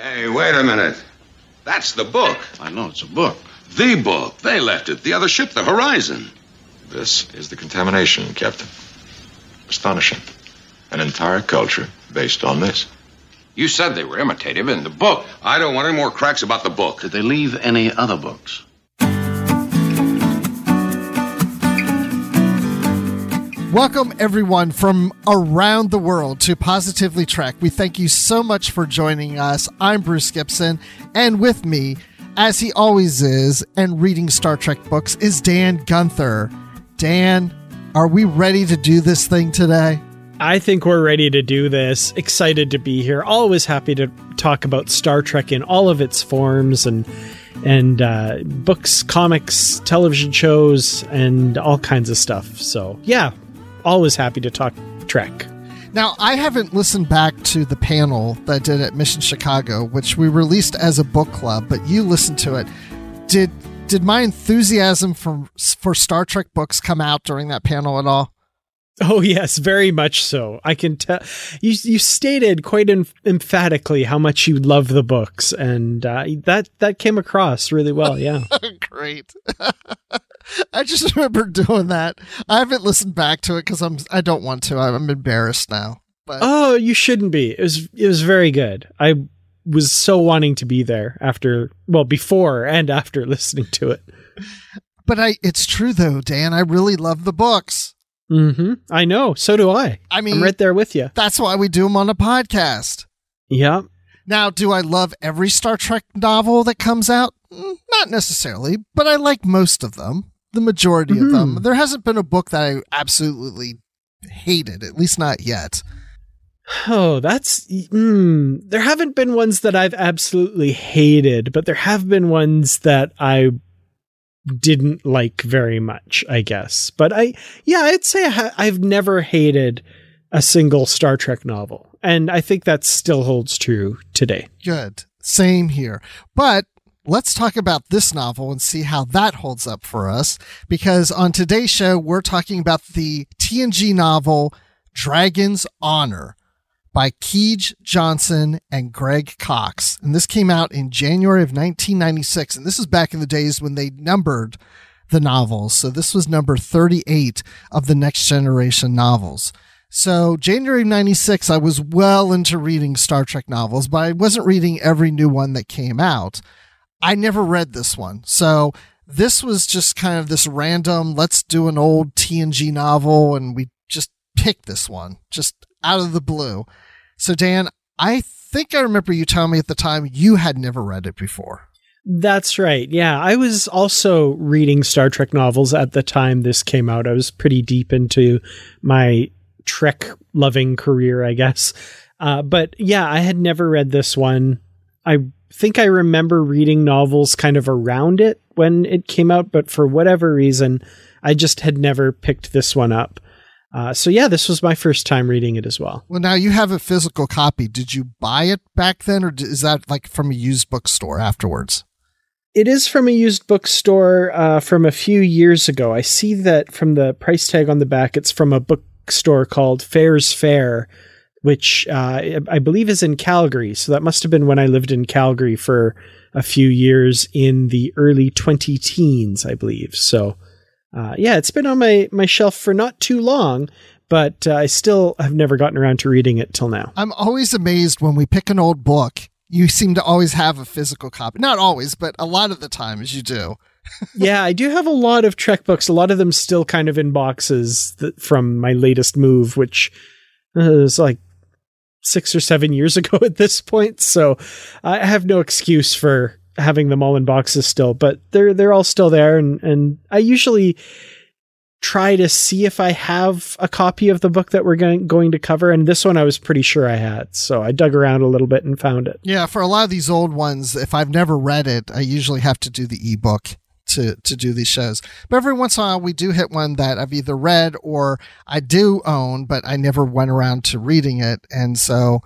Hey, wait a minute. That's the book. I know it's a book. The book. They left it. The other ship, the Horizon. This is the contamination, Captain. Astonishing. An entire culture based on this. You said they were imitative in the book. I don't want any more cracks about the book. Did they leave any other books? Welcome, everyone, from around the world to Positively Trek. We thank you so much for joining us. I'm Bruce Gibson, and with me, as he always is, and reading Star Trek books, is Dan Gunther. Dan, are we ready to do this thing today? I think we're ready to do this. Excited to be here. Always happy to talk about Star Trek in all of its forms and and uh, books, comics, television shows, and all kinds of stuff. So yeah, always happy to talk Trek. Now, I haven't listened back to the panel that I did at Mission Chicago, which we released as a book club, but you listened to it. Did did my enthusiasm for for Star Trek books come out during that panel at all? Oh yes, very much so. I can tell you. You stated quite em- emphatically how much you love the books, and uh, that that came across really well. Yeah, great. I just remember doing that. I haven't listened back to it because I'm I don't want to. I'm embarrassed now. But oh, you shouldn't be. It was it was very good. I was so wanting to be there after well before and after listening to it. But I it's true though, Dan. I really love the books. Mm-hmm. I know. So do I. I mean, I'm right there with you. That's why we do them on a podcast. Yeah. Now, do I love every Star Trek novel that comes out? Mm, not necessarily, but I like most of them. The majority mm-hmm. of them. Mm-hmm. There hasn't been a book that I absolutely hated, at least not yet. Oh, that's. Mm, there haven't been ones that I've absolutely hated, but there have been ones that I didn't like very much, I guess. But I, yeah, I'd say I have never hated a single Star Trek novel. And I think that still holds true today. Good. Same here. But let's talk about this novel and see how that holds up for us. Because on today's show, we're talking about the TNG novel Dragon's Honor by Kij Johnson and Greg Cox. And this came out in January of 1996. And this is back in the days when they numbered the novels. So this was number 38 of the Next Generation novels. So January 96, I was well into reading Star Trek novels, but I wasn't reading every new one that came out. I never read this one. So this was just kind of this random, let's do an old TNG novel. And we just picked this one just out of the blue. So, Dan, I think I remember you telling me at the time you had never read it before. That's right. Yeah. I was also reading Star Trek novels at the time this came out. I was pretty deep into my Trek loving career, I guess. Uh, but yeah, I had never read this one. I think I remember reading novels kind of around it when it came out, but for whatever reason, I just had never picked this one up. Uh, so yeah, this was my first time reading it as well. Well, now you have a physical copy. Did you buy it back then, or is that like from a used bookstore afterwards? It is from a used bookstore uh, from a few years ago. I see that from the price tag on the back. It's from a bookstore called Fair's Fair, which uh, I believe is in Calgary. So that must have been when I lived in Calgary for a few years in the early 20 teens, I believe. So uh, yeah, it's been on my, my shelf for not too long, but uh, I still have never gotten around to reading it till now. I'm always amazed when we pick an old book you seem to always have a physical copy. Not always, but a lot of the times you do. yeah, I do have a lot of Trek books. A lot of them still kind of in boxes that, from my latest move, which uh, is like six or seven years ago at this point. So I have no excuse for having them all in boxes still, but they're they're all still there, and and I usually try to see if I have a copy of the book that we're going going to cover. And this one I was pretty sure I had, so I dug around a little bit and found it. Yeah, for a lot of these old ones, if I've never read it, I usually have to do the ebook to to do these shows. But every once in a while, we do hit one that I've either read or I do own, but I never went around to reading it, and so.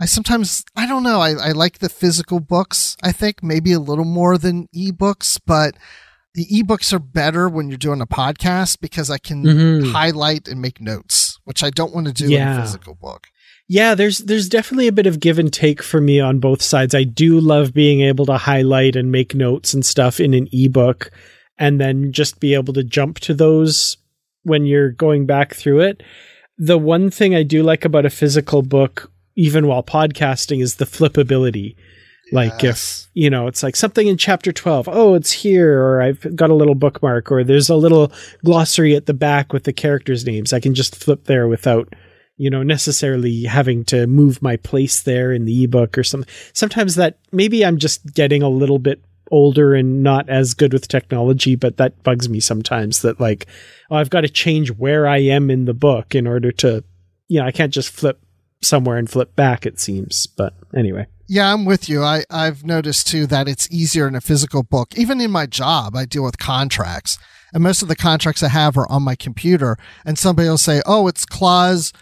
I sometimes I don't know. I, I like the physical books. I think maybe a little more than ebooks, but the ebooks are better when you're doing a podcast because I can Mhm. highlight and make notes, which I don't want to do in a physical book. Yeah, there's there's definitely a bit of give and take for me on both sides. I do love being able to highlight and make notes and stuff in an ebook and then just be able to jump to those when you're going back through it. The one thing I do like about a physical book even while podcasting is the flippability. Like Yes. if, you know, it's like something in chapter 12, oh, it's here, or I've got a little bookmark, or there's a little glossary at the back with the characters' names. I can just flip there without, you know, necessarily having to move my place there in the ebook or something. Sometimes that maybe I'm just getting a little bit older and not as good with technology, but that bugs me sometimes that like, oh, I've got to change where I am in the book in order to, you know, I can't just flip somewhere and flip back, it seems. But anyway. Yeah, I'm with you. I, I've noticed too that it's easier in a physical book. Even in my job, I deal with contracts. And most of the contracts I have are on my computer. And somebody will say, oh, it's clause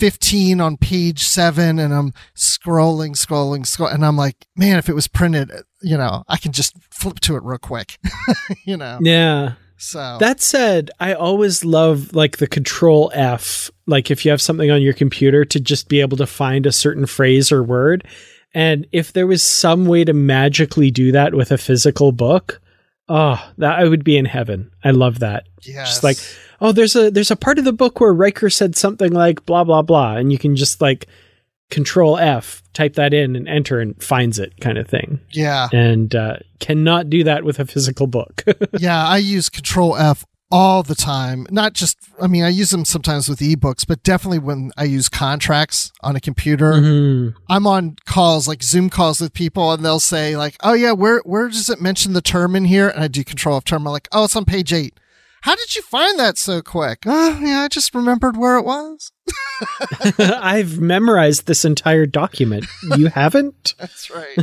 15 on page seven. And I'm scrolling, scrolling, scrolling. And I'm like, man, if it was printed, you know, I can just flip to it real quick, you know? Yeah. So That said, I always love like the control F, like if you have something on your computer to just be able to find a certain phrase or word. And if there was some way to magically do that with a physical book, oh, that I would be in heaven. I love that. yes. Just like, oh, there's a there's a part of the book where Riker said something like blah blah blah, and you can just like control F, type that in and enter and finds it kind of thing. yeah. And uh, cannot do that with a physical book. yeah, I use Control F all the time. Not just, I mean, I use them sometimes with ebooks, but definitely when I use contracts on a computer. Mhm. I'm on calls, like Zoom calls with people, and they'll say, like, oh, yeah, where, where does it mention the term in here? And I do Control F term. I'm like, oh, it's on page eight. How did you find that so quick? Oh, yeah, I just remembered where it was. I've memorized this entire document. You haven't? That's right.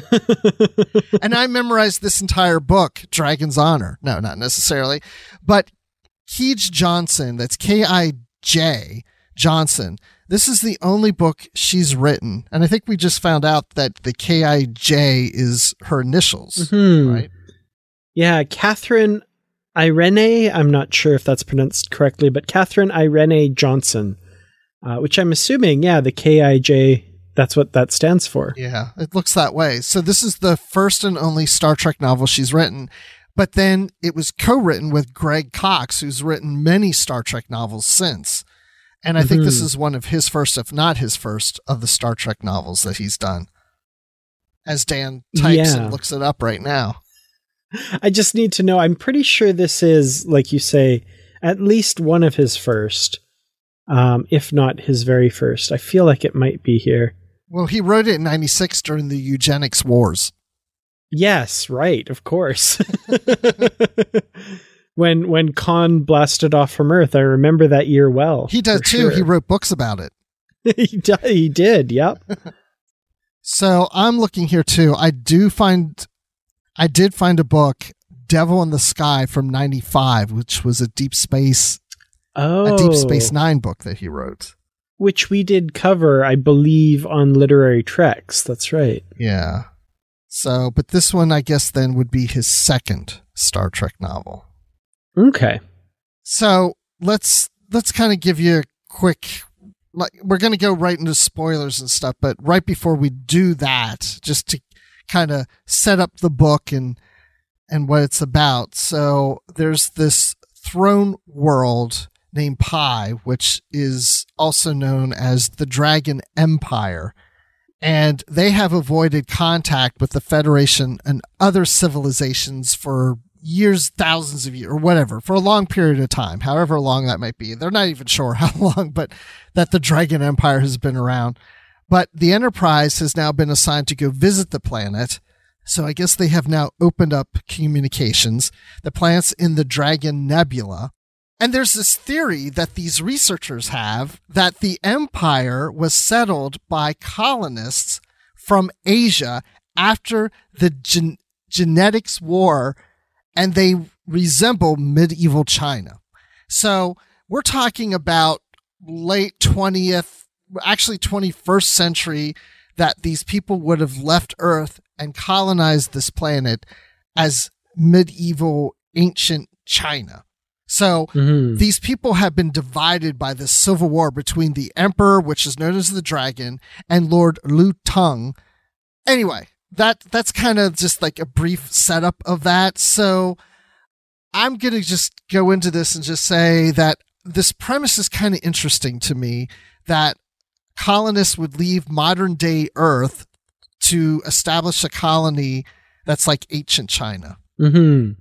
and I memorized this entire book, Dragon's Honor. No, not necessarily. But Kij Johnson, that's K I J Johnson, this is the only book she's written. And I think we just found out that the K I J is her initials, Hmm. right? Yeah, Catherine Irene. I'm not sure if that's pronounced correctly, but Catherine Irene Johnson, uh, which I'm assuming, yeah, the KIJ. That's what that stands for. Yeah, it looks that way. So this is the first and only Star Trek novel she's written. But then it was co-written with Greg Cox, who's written many Star Trek novels since. And I think this Mhm. is one of his first, if not his first, of the Star Trek novels that he's done. As Dan types Yeah. and looks it up right now. I just need to know. I'm pretty sure this is, like you say, at least one of his first, um, if not his very first. I feel like it might be here. Well, he wrote it in 96 during the eugenics wars. Yes, right, of course. when when Khan blasted off from Earth, I remember that year well. He does too. sure. He wrote books about it. he, di- he did. Yep. So I'm looking here too. I do find, I did find a book, Devil in the Sky from 95, which was a Deep Space, Oh, a Deep Space oh. Nine book that he wrote. which we did cover, I believe, on literary treks. That's right. Yeah. So, but this one, I guess, then would be his second Star Trek novel. Okay. So let's let's kind of give you a quick. Like we're going to go right into spoilers and stuff, but right before we do that, just to kind of set up the book and and what it's about. So there's this throne world named Pi, which is also known as the Dragon Empire. And they have avoided contact with the Federation and other civilizations for years, thousands of years, or whatever, for a long period of time, however long that might be. They're not even sure how long, but that the Dragon Empire has been around. But the Enterprise has now been assigned to go visit the planet. So I guess they have now opened up communications. The planet's in the Dragon Nebula. And there's this theory that these researchers have that the empire was settled by colonists from Asia after the gen- genetics war and they resemble medieval China. So we're talking about late 20th, actually 21st century that these people would have left Earth and colonized this planet as medieval ancient China. So Mhm. these people have been divided by this civil war between the emperor, which is known as the dragon, and Lord Lu Tung. Anyway, that that's kind of just like a brief setup of that. So I'm going to just go into this and just say that this premise is kind of interesting to me that colonists would leave modern day Earth to establish a colony that's like ancient China. hmm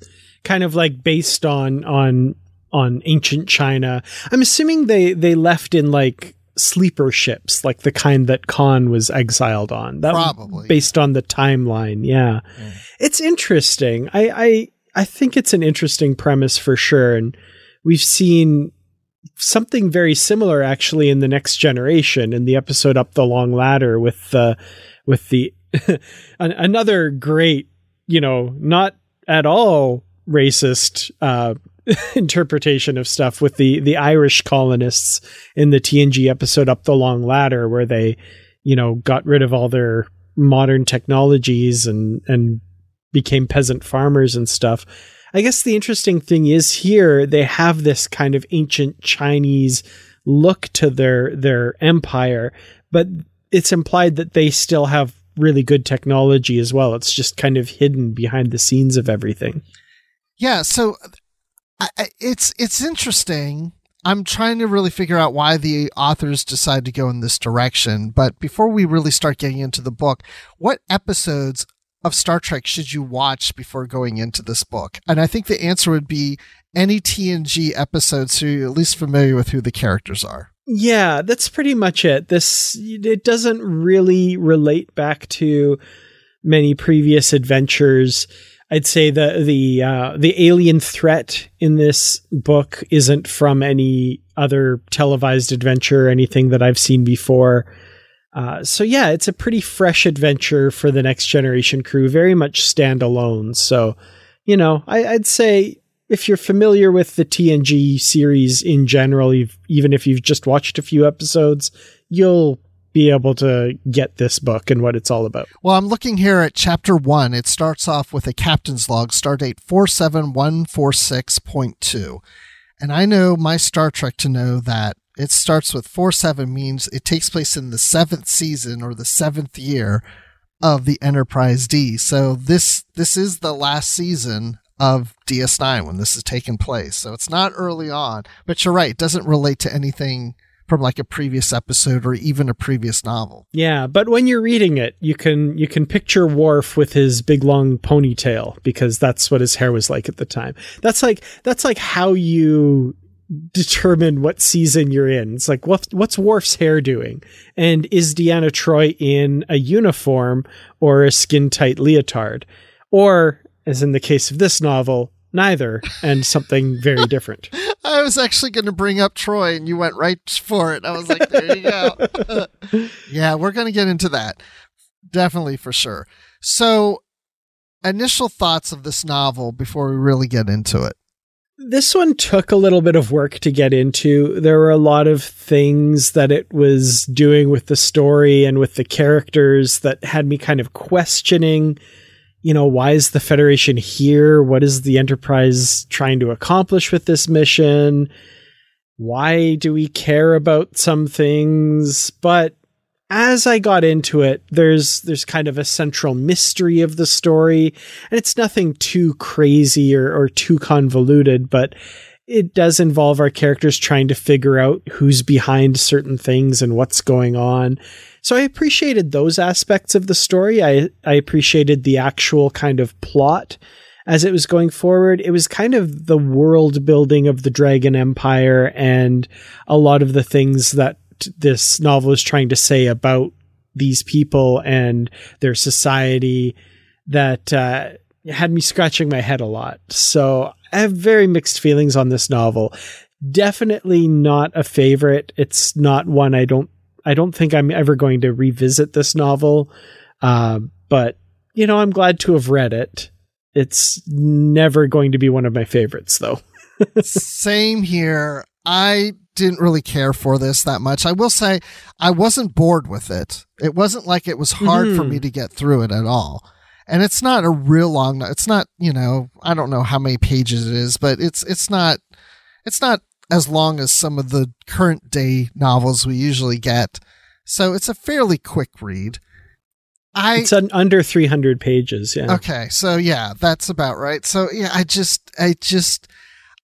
Kind of like based on on on ancient China. I'm assuming they they left in like sleeper ships, like the kind that Khan was exiled on. That Probably. based on the timeline. Yeah, it's interesting. I I I think it's an interesting premise for sure, and we've seen something very similar actually in the next generation in the episode up the long ladder with the with the another great you know not at all racist uh interpretation of stuff with the the Irish colonists in the TNG episode up the long ladder where they you know got rid of all their modern technologies and and became peasant farmers and stuff. I guess the interesting thing is here they have this kind of ancient Chinese look to their their empire, but it's implied that they still have really good technology as well. It's just kind of hidden behind the scenes of everything. Yeah, so I, it's it's interesting. I'm trying to really figure out why the authors decide to go in this direction. But before we really start getting into the book, what episodes of Star Trek should you watch before going into this book? And I think the answer would be any TNG episodes so you're at least familiar with who the characters are. Yeah, that's pretty much it. This it doesn't really relate back to many previous adventures. I'd say the the uh, the alien threat in this book isn't from any other televised adventure or anything that I've seen before. Uh, so yeah, it's a pretty fresh adventure for the next generation crew, very much standalone. So, you know, I, I'd say if you're familiar with the TNG series in general, even if you've just watched a few episodes, you'll be able to get this book and what it's all about. Well, I'm looking here at chapter one. It starts off with a captain's log, stardate 47146.2. And I know my Star Trek to know that it starts with 47 means it takes place in the seventh season or the seventh year of the Enterprise D. So this this is the last season of DS9 when this is taking place. So it's not early on, but you're right, it doesn't relate to anything from like a previous episode or even a previous novel. Yeah, but when you're reading it, you can you can picture Worf with his big long ponytail because that's what his hair was like at the time. That's like that's like how you determine what season you're in. It's like what what's Worf's hair doing? And is Deanna Troi in a uniform or a skin tight leotard? Or as in the case of this novel, neither and something very different. I was actually going to bring up Troi, and you went right for it. I was like, there you go. yeah, we're going to get into that. Definitely for sure. So, initial thoughts of this novel before we really get into it. This one took a little bit of work to get into. There were a lot of things that it was doing with the story and with the characters that had me kind of questioning, you know, why is the Federation here? What is the Enterprise trying to accomplish with this mission? Why do we care about some things? But as I got into it, there's there's kind of a central mystery of the story, and it's nothing too crazy or, or too convoluted, but it does involve our characters trying to figure out who's behind certain things and what's going on. So I appreciated those aspects of the story. I, I appreciated the actual kind of plot as it was going forward. It was kind of the world building of the Dragon Empire and a lot of the things that this novel is trying to say about these people and their society that uh, had me scratching my head a lot. So I have very mixed feelings on this novel. Definitely not a favorite. It's not one I don't I don't think I'm ever going to revisit this novel. Uh, but you know, I'm glad to have read it. It's never going to be one of my favorites though. Same here. I didn't really care for this that much. I will say I wasn't bored with it. It wasn't like it was hard mm-hmm. for me to get through it at all. And it's not a real long it's not, you know, I don't know how many pages it is, but it's it's not it's not as long as some of the current day novels we usually get. So it's a fairly quick read. I It's an under 300 pages, yeah. Okay. So yeah, that's about right. So yeah, I just I just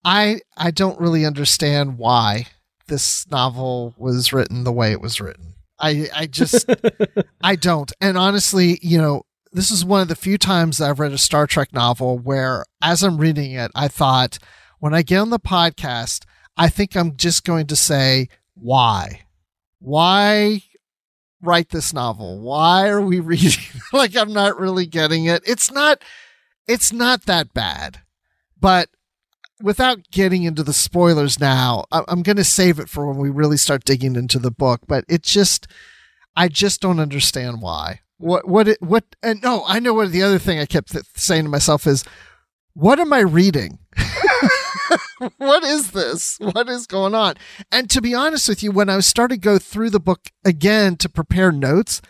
I I don't really understand why this novel was written the way it was written. I I just I don't. And honestly, you know, this is one of the few times I've read a Star Trek novel where as I'm reading it, I thought when I get on the podcast, I think I'm just going to say why. Why write this novel? Why are we reading like I'm not really getting it? It's not it's not that bad. But without getting into the spoilers now, I'm going to save it for when we really start digging into the book. But it just, I just don't understand why. What, what, it, what, and no, I know what the other thing I kept th- saying to myself is, what am I reading? what is this? What is going on? And to be honest with you, when I started go through the book again to prepare notes,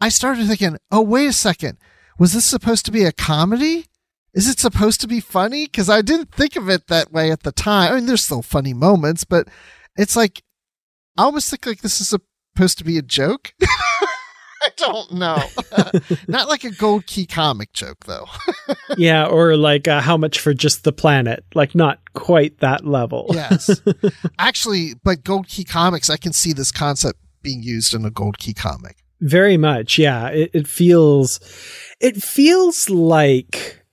I started thinking, oh, wait a second. Was this supposed to be a comedy? is it supposed to be funny? Because I didn't think of it that way at the time. I mean, there's still funny moments, but it's like I almost think like this is supposed to be a joke. Don't know. Not like a gold key comic joke, though. yeah, or like uh, how much for just the planet? Like not quite that level. yes, actually, but gold key comics, I can see this concept being used in a gold key comic. Very much, yeah. It, it feels, it feels like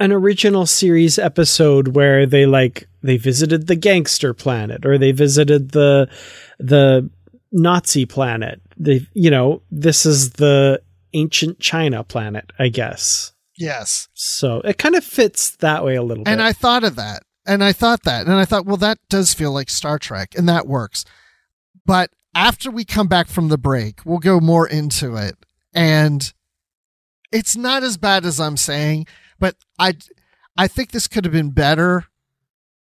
an original series episode where they like they visited the gangster planet or they visited the the Nazi planet. They you know, this is the ancient China planet, I guess. Yes. So it kind of fits that way a little and bit. And I thought of that. And I thought that. And I thought, well, that does feel like Star Trek, and that works. But after we come back from the break, we'll go more into it. And it's not as bad as I'm saying but I, I think this could have been better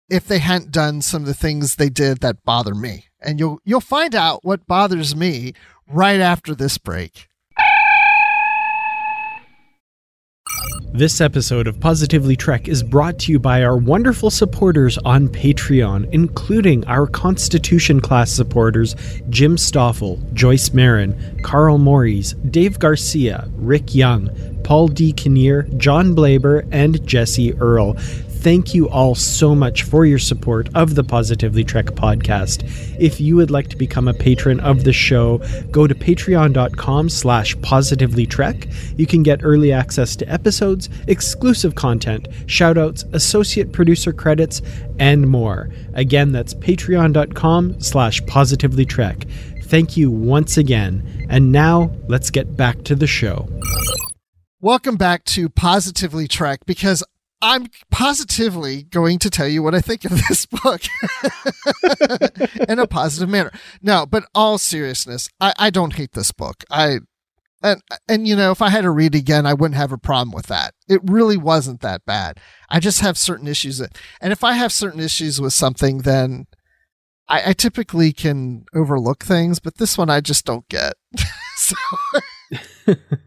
if they hadn't done some of the things they did that bother me. And you'll you'll find out what bothers me right after this break. This episode of Positively Trek is brought to you by our wonderful supporters on Patreon, including our Constitution class supporters Jim Stoffel, Joyce Marin, Carl Morris, Dave Garcia, Rick Young, Paul D. Kinnear, John Blaber, and Jesse Earl thank you all so much for your support of the Positively Trek podcast. If you would like to become a patron of the show, go to patreon.com slash positivelytrek. You can get early access to episodes, exclusive content, shoutouts, associate producer credits, and more. Again, that's patreon.com slash positivelytrek. Thank you once again. And now let's get back to the show. Welcome back to Positively Trek because I'm positively going to tell you what I think of this book in a positive manner. No, but all seriousness, I, I don't hate this book. I and and you know, if I had to read again, I wouldn't have a problem with that. It really wasn't that bad. I just have certain issues, that, and if I have certain issues with something, then I, I typically can overlook things. But this one, I just don't get. so.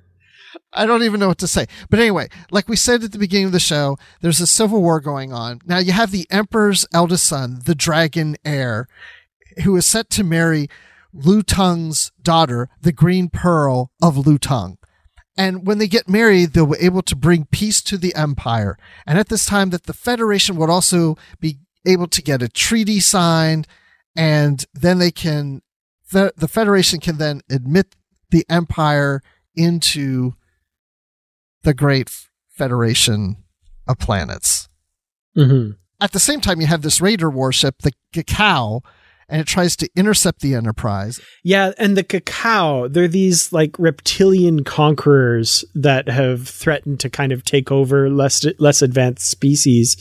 I don't even know what to say. But anyway, like we said at the beginning of the show, there's a civil war going on. Now you have the emperor's eldest son, the dragon heir, who is set to marry Lu Tung's daughter, the Green Pearl of Lu Tung. And when they get married, they'll be able to bring peace to the empire. And at this time, that the Federation would also be able to get a treaty signed, and then they can, the, the Federation can then admit the Empire into the Great Federation of Planets. Mm-hmm. At the same time, you have this Raider warship, the Cacao, and it tries to intercept the Enterprise. Yeah, and the cacao, they're these like reptilian conquerors that have threatened to kind of take over less less advanced species.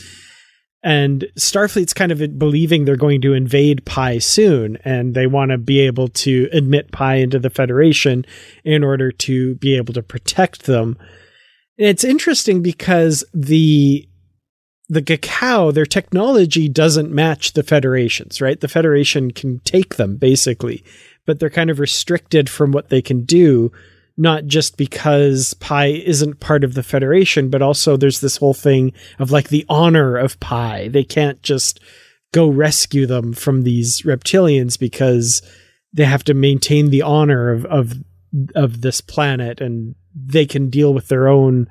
And Starfleet's kind of believing they're going to invade Pi soon, and they want to be able to admit Pi into the Federation in order to be able to protect them. And it's interesting because the the cacao, their technology doesn't match the Federation's, right? The Federation can take them basically, but they're kind of restricted from what they can do, not just because Pi isn't part of the Federation, but also there's this whole thing of like the honor of Pi. They can't just go rescue them from these reptilians because they have to maintain the honor of, of, of this planet and they can deal with their own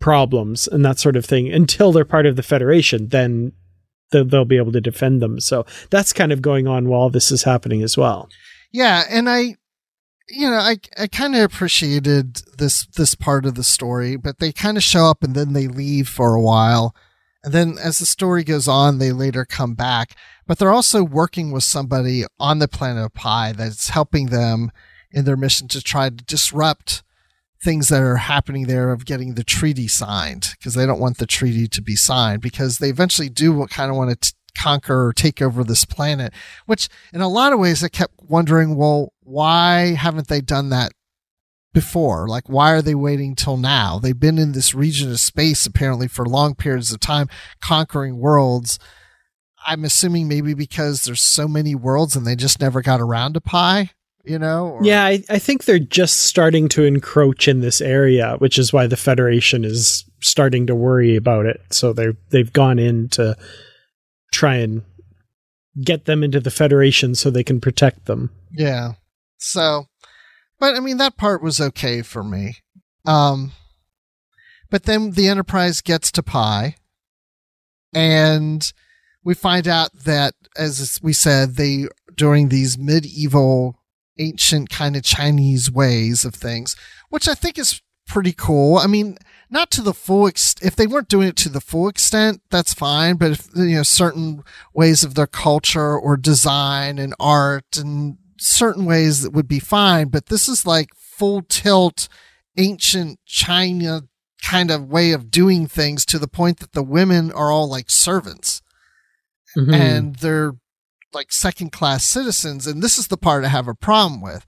problems and that sort of thing until they're part of the Federation. Then they'll be able to defend them. So that's kind of going on while this is happening as well. Yeah, and I, you know, I I kind of appreciated this this part of the story, but they kind of show up and then they leave for a while. And then as the story goes on, they later come back. But they're also working with somebody on the planet of Pi that's helping them in their mission to try to disrupt things that are happening there of getting the treaty signed because they don't want the treaty to be signed because they eventually do kind of want to conquer or take over this planet, which in a lot of ways I kept wondering, well, why haven't they done that before? Like, why are they waiting till now? They've been in this region of space apparently for long periods of time, conquering worlds. I'm assuming maybe because there's so many worlds and they just never got around to Pi you know? Or- yeah, I, I think they're just starting to encroach in this area, which is why the Federation is starting to worry about it. So they they've gone in to try and get them into the Federation so they can protect them. Yeah. So, but I mean that part was okay for me. Um, but then the Enterprise gets to Pi, and we find out that, as we said, they during these medieval ancient kind of Chinese ways of things, which I think is pretty cool. I mean, not to the full extent. If they weren't doing it to the full extent, that's fine. But if, you know, certain ways of their culture or design and art and certain ways that would be fine. But this is like full tilt ancient China kind of way of doing things to the point that the women are all like servants. Mm-hmm. And they're like second class citizens. And this is the part I have a problem with.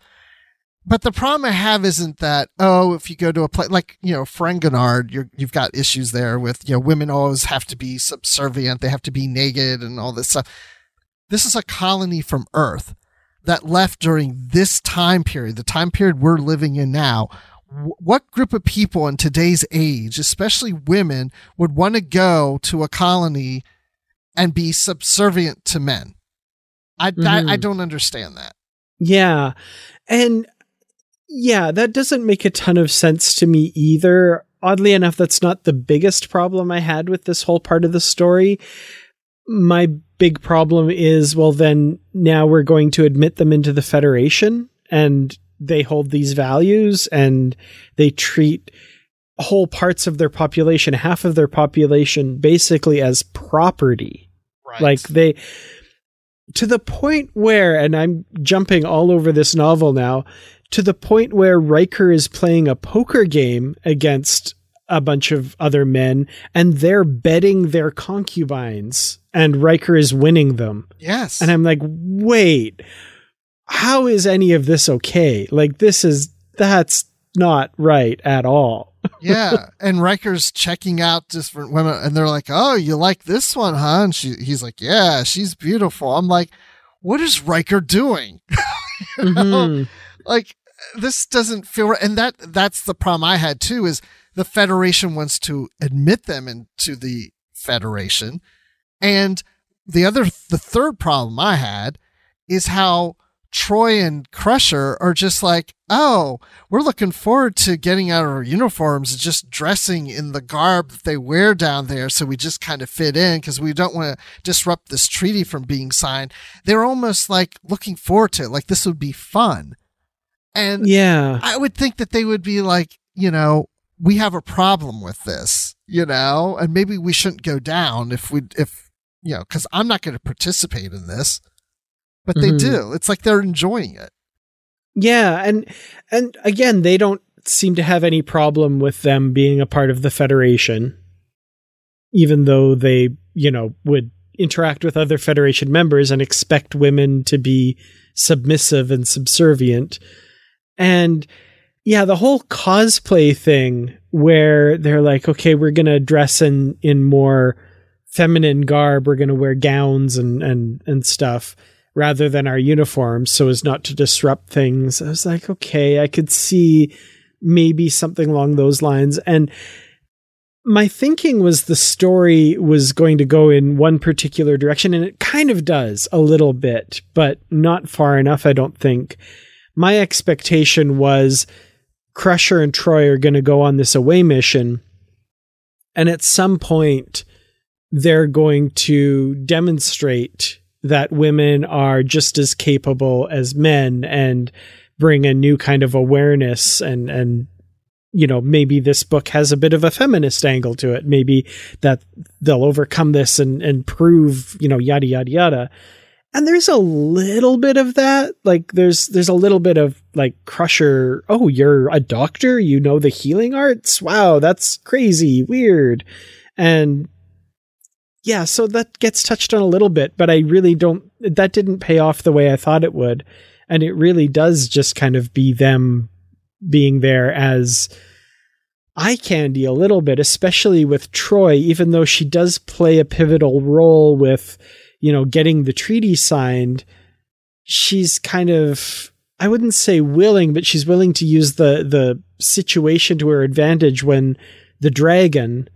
But the problem I have isn't that, oh, if you go to a place like, you know, Ferenginar, you you've got issues there with, you know, women always have to be subservient. They have to be naked and all this stuff. This is a colony from Earth that left during this time period, the time period we're living in now. What group of people in today's age, especially women, would want to go to a colony and be subservient to men? I, mm-hmm. I, I don't understand that. Yeah. And yeah, that doesn't make a ton of sense to me either. Oddly enough, that's not the biggest problem I had with this whole part of the story. My big problem is well, then now we're going to admit them into the Federation and they hold these values and they treat whole parts of their population, half of their population, basically as property. Right. Like they to the point where, and I'm jumping all over this novel now, to the point where Riker is playing a poker game against a bunch of other men and they're betting their concubines and Riker is winning them. Yes. And I'm like, wait, how is any of this okay? Like, this is, that's not right at all. Yeah, and Riker's checking out different women, and they're like, "Oh, you like this one, huh?" And she, he's like, "Yeah, she's beautiful." I'm like, "What is Riker doing?" mm-hmm. Like this doesn't feel right, and that that's the problem I had too. Is the Federation wants to admit them into the Federation, and the other, the third problem I had is how Troi and Crusher are just like, oh, we're looking forward to getting out of our uniforms and just dressing in the garb that they wear down there. So we just kind of fit in because we don't want to disrupt this treaty from being signed. They're almost like looking forward to it, like this would be fun. And yeah, I would think that they would be like, you know, we have a problem with this, you know, and maybe we shouldn't go down if we, if, you know, because I'm not going to participate in this but they mm-hmm. do. It's like they're enjoying it. Yeah, and and again, they don't seem to have any problem with them being a part of the Federation, even though they, you know, would interact with other Federation members and expect women to be submissive and subservient. And yeah, the whole cosplay thing where they're like, okay, we're gonna dress in in more feminine garb, we're gonna wear gowns and and and stuff rather than our uniforms so as not to disrupt things. I was like, okay, I could see maybe something along those lines. And my thinking was the story was going to go in one particular direction, and it kind of does a little bit, but not far enough, I don't think. My expectation was Crusher and Troi are going to go on this away mission, and at some point, they're going to demonstrate that women are just as capable as men and bring a new kind of awareness and and you know maybe this book has a bit of a feminist angle to it. Maybe that they'll overcome this and and prove you know yada yada yada. And there's a little bit of that. Like there's there's a little bit of like crusher oh you're a doctor? You know the healing arts? Wow that's crazy weird. And yeah, so that gets touched on a little bit, but I really don't, that didn't pay off the way I thought it would. And it really does just kind of be them being there as eye candy a little bit, especially with Troi, even though she does play a pivotal role with, you know, getting the treaty signed. She's kind of, I wouldn't say willing, but she's willing to use the, the situation to her advantage when the dragon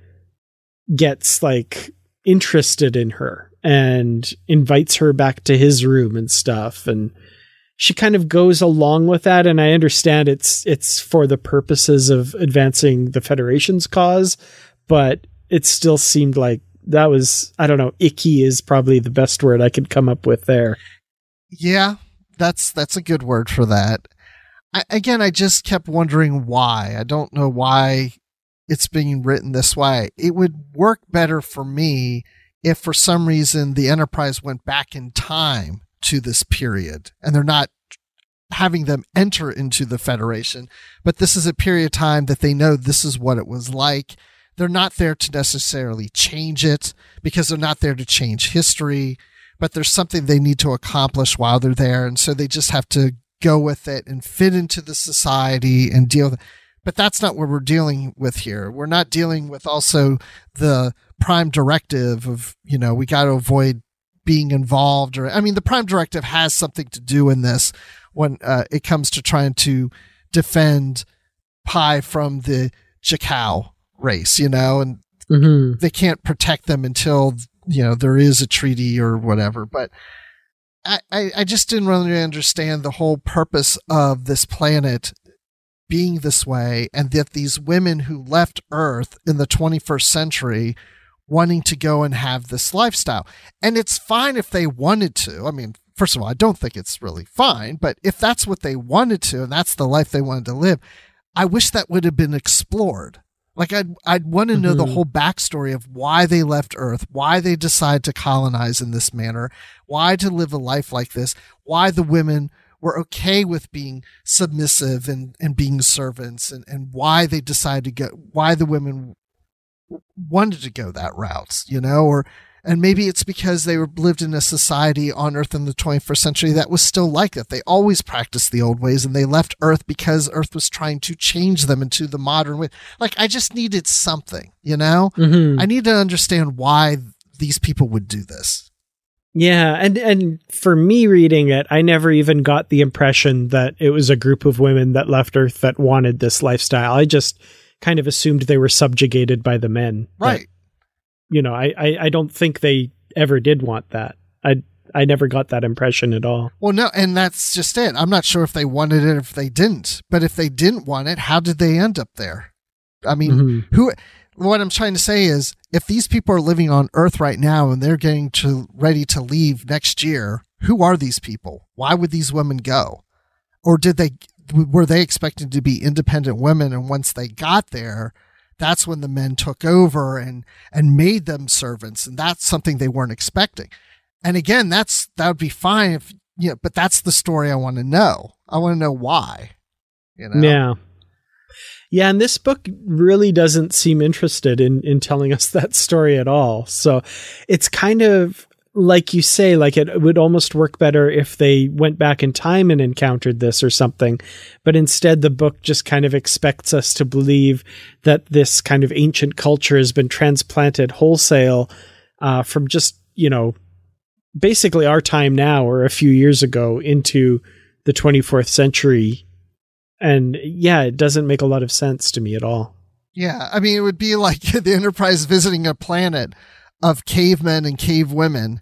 gets like interested in her and invites her back to his room and stuff and she kind of goes along with that and I understand it's it's for the purposes of advancing the federation's cause but it still seemed like that was I don't know icky is probably the best word I could come up with there. Yeah, that's that's a good word for that. I, again, I just kept wondering why. I don't know why it's being written this way. It would work better for me if for some reason the Enterprise went back in time to this period and they're not having them enter into the Federation, but this is a period of time that they know this is what it was like. They're not there to necessarily change it because they're not there to change history, but there's something they need to accomplish while they're there. And so they just have to go with it and fit into the society and deal with it but that's not what we're dealing with here. We're not dealing with also the prime directive of, you know, we got to avoid being involved or I mean the prime directive has something to do in this when uh, it comes to trying to defend Pi from the Jackal race, you know, and mm-hmm. they can't protect them until you know there is a treaty or whatever. But I, I just didn't really understand the whole purpose of this planet being this way and that these women who left Earth in the 21st century wanting to go and have this lifestyle. And it's fine if they wanted to. I mean, first of all, I don't think it's really fine, but if that's what they wanted to and that's the life they wanted to live, I wish that would have been explored. Like I'd I'd want to know mm-hmm. the whole backstory of why they left Earth, why they decide to colonize in this manner, why to live a life like this, why the women were okay with being submissive and, and being servants and, and why they decided to go, why the women wanted to go that route, you know, or, and maybe it's because they were lived in a society on earth in the 21st century that was still like that. They always practiced the old ways and they left earth because earth was trying to change them into the modern way. Like I just needed something, you know, mm-hmm. I need to understand why these people would do this. Yeah, and and for me reading it, I never even got the impression that it was a group of women that left Earth that wanted this lifestyle. I just kind of assumed they were subjugated by the men. Right. But, you know, I, I, I don't think they ever did want that. I I never got that impression at all. Well, no, and that's just it. I'm not sure if they wanted it, if they didn't. But if they didn't want it, how did they end up there? I mean, Mhm. who? What I'm trying to say is, if these people are living on Earth right now and they're getting to ready to leave next year, who are these people? Why would these women go? Or did they? Were they expected to be independent women? And once they got there, that's when the men took over and and made them servants, and that's something they weren't expecting. And again, that's that would be fine if you know, but that's the story I want to know. I want to know why. You know? Yeah. Yeah, and this book really doesn't seem interested in in telling us that story at all. So it's kind of like you say, like it would almost work better if they went back in time and encountered this or something. But instead, the book just kind of expects us to believe that this kind of ancient culture has been transplanted wholesale uh, from just, you know, basically our time now or a few years ago into the 24th century and yeah, it doesn't make a lot of sense to me at all. Yeah, I mean, it would be like the Enterprise visiting a planet of cavemen and cave women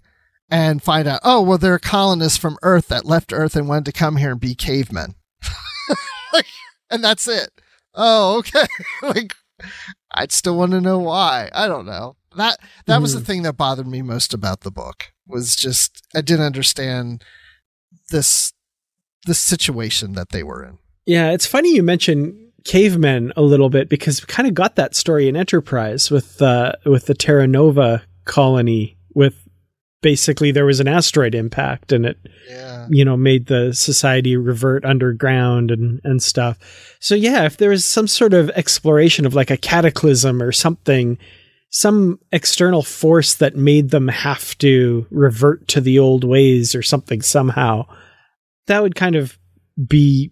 and find out, oh, well, they're colonists from Earth that left Earth and wanted to come here and be cavemen. like, and that's it. Oh, okay. like, I'd still want to know why. I don't know. That that was the Mhm. thing that bothered me most about the book was just I didn't understand this this situation that they were in. Yeah, it's funny you mention cavemen a little bit because we kind of got that story in Enterprise with uh, with the Terra Nova colony with basically there was an asteroid impact and it Yeah. you know made the society revert underground and and stuff. So yeah, if there was some sort of exploration of like a cataclysm or something some external force that made them have to revert to the old ways or something somehow that would kind of be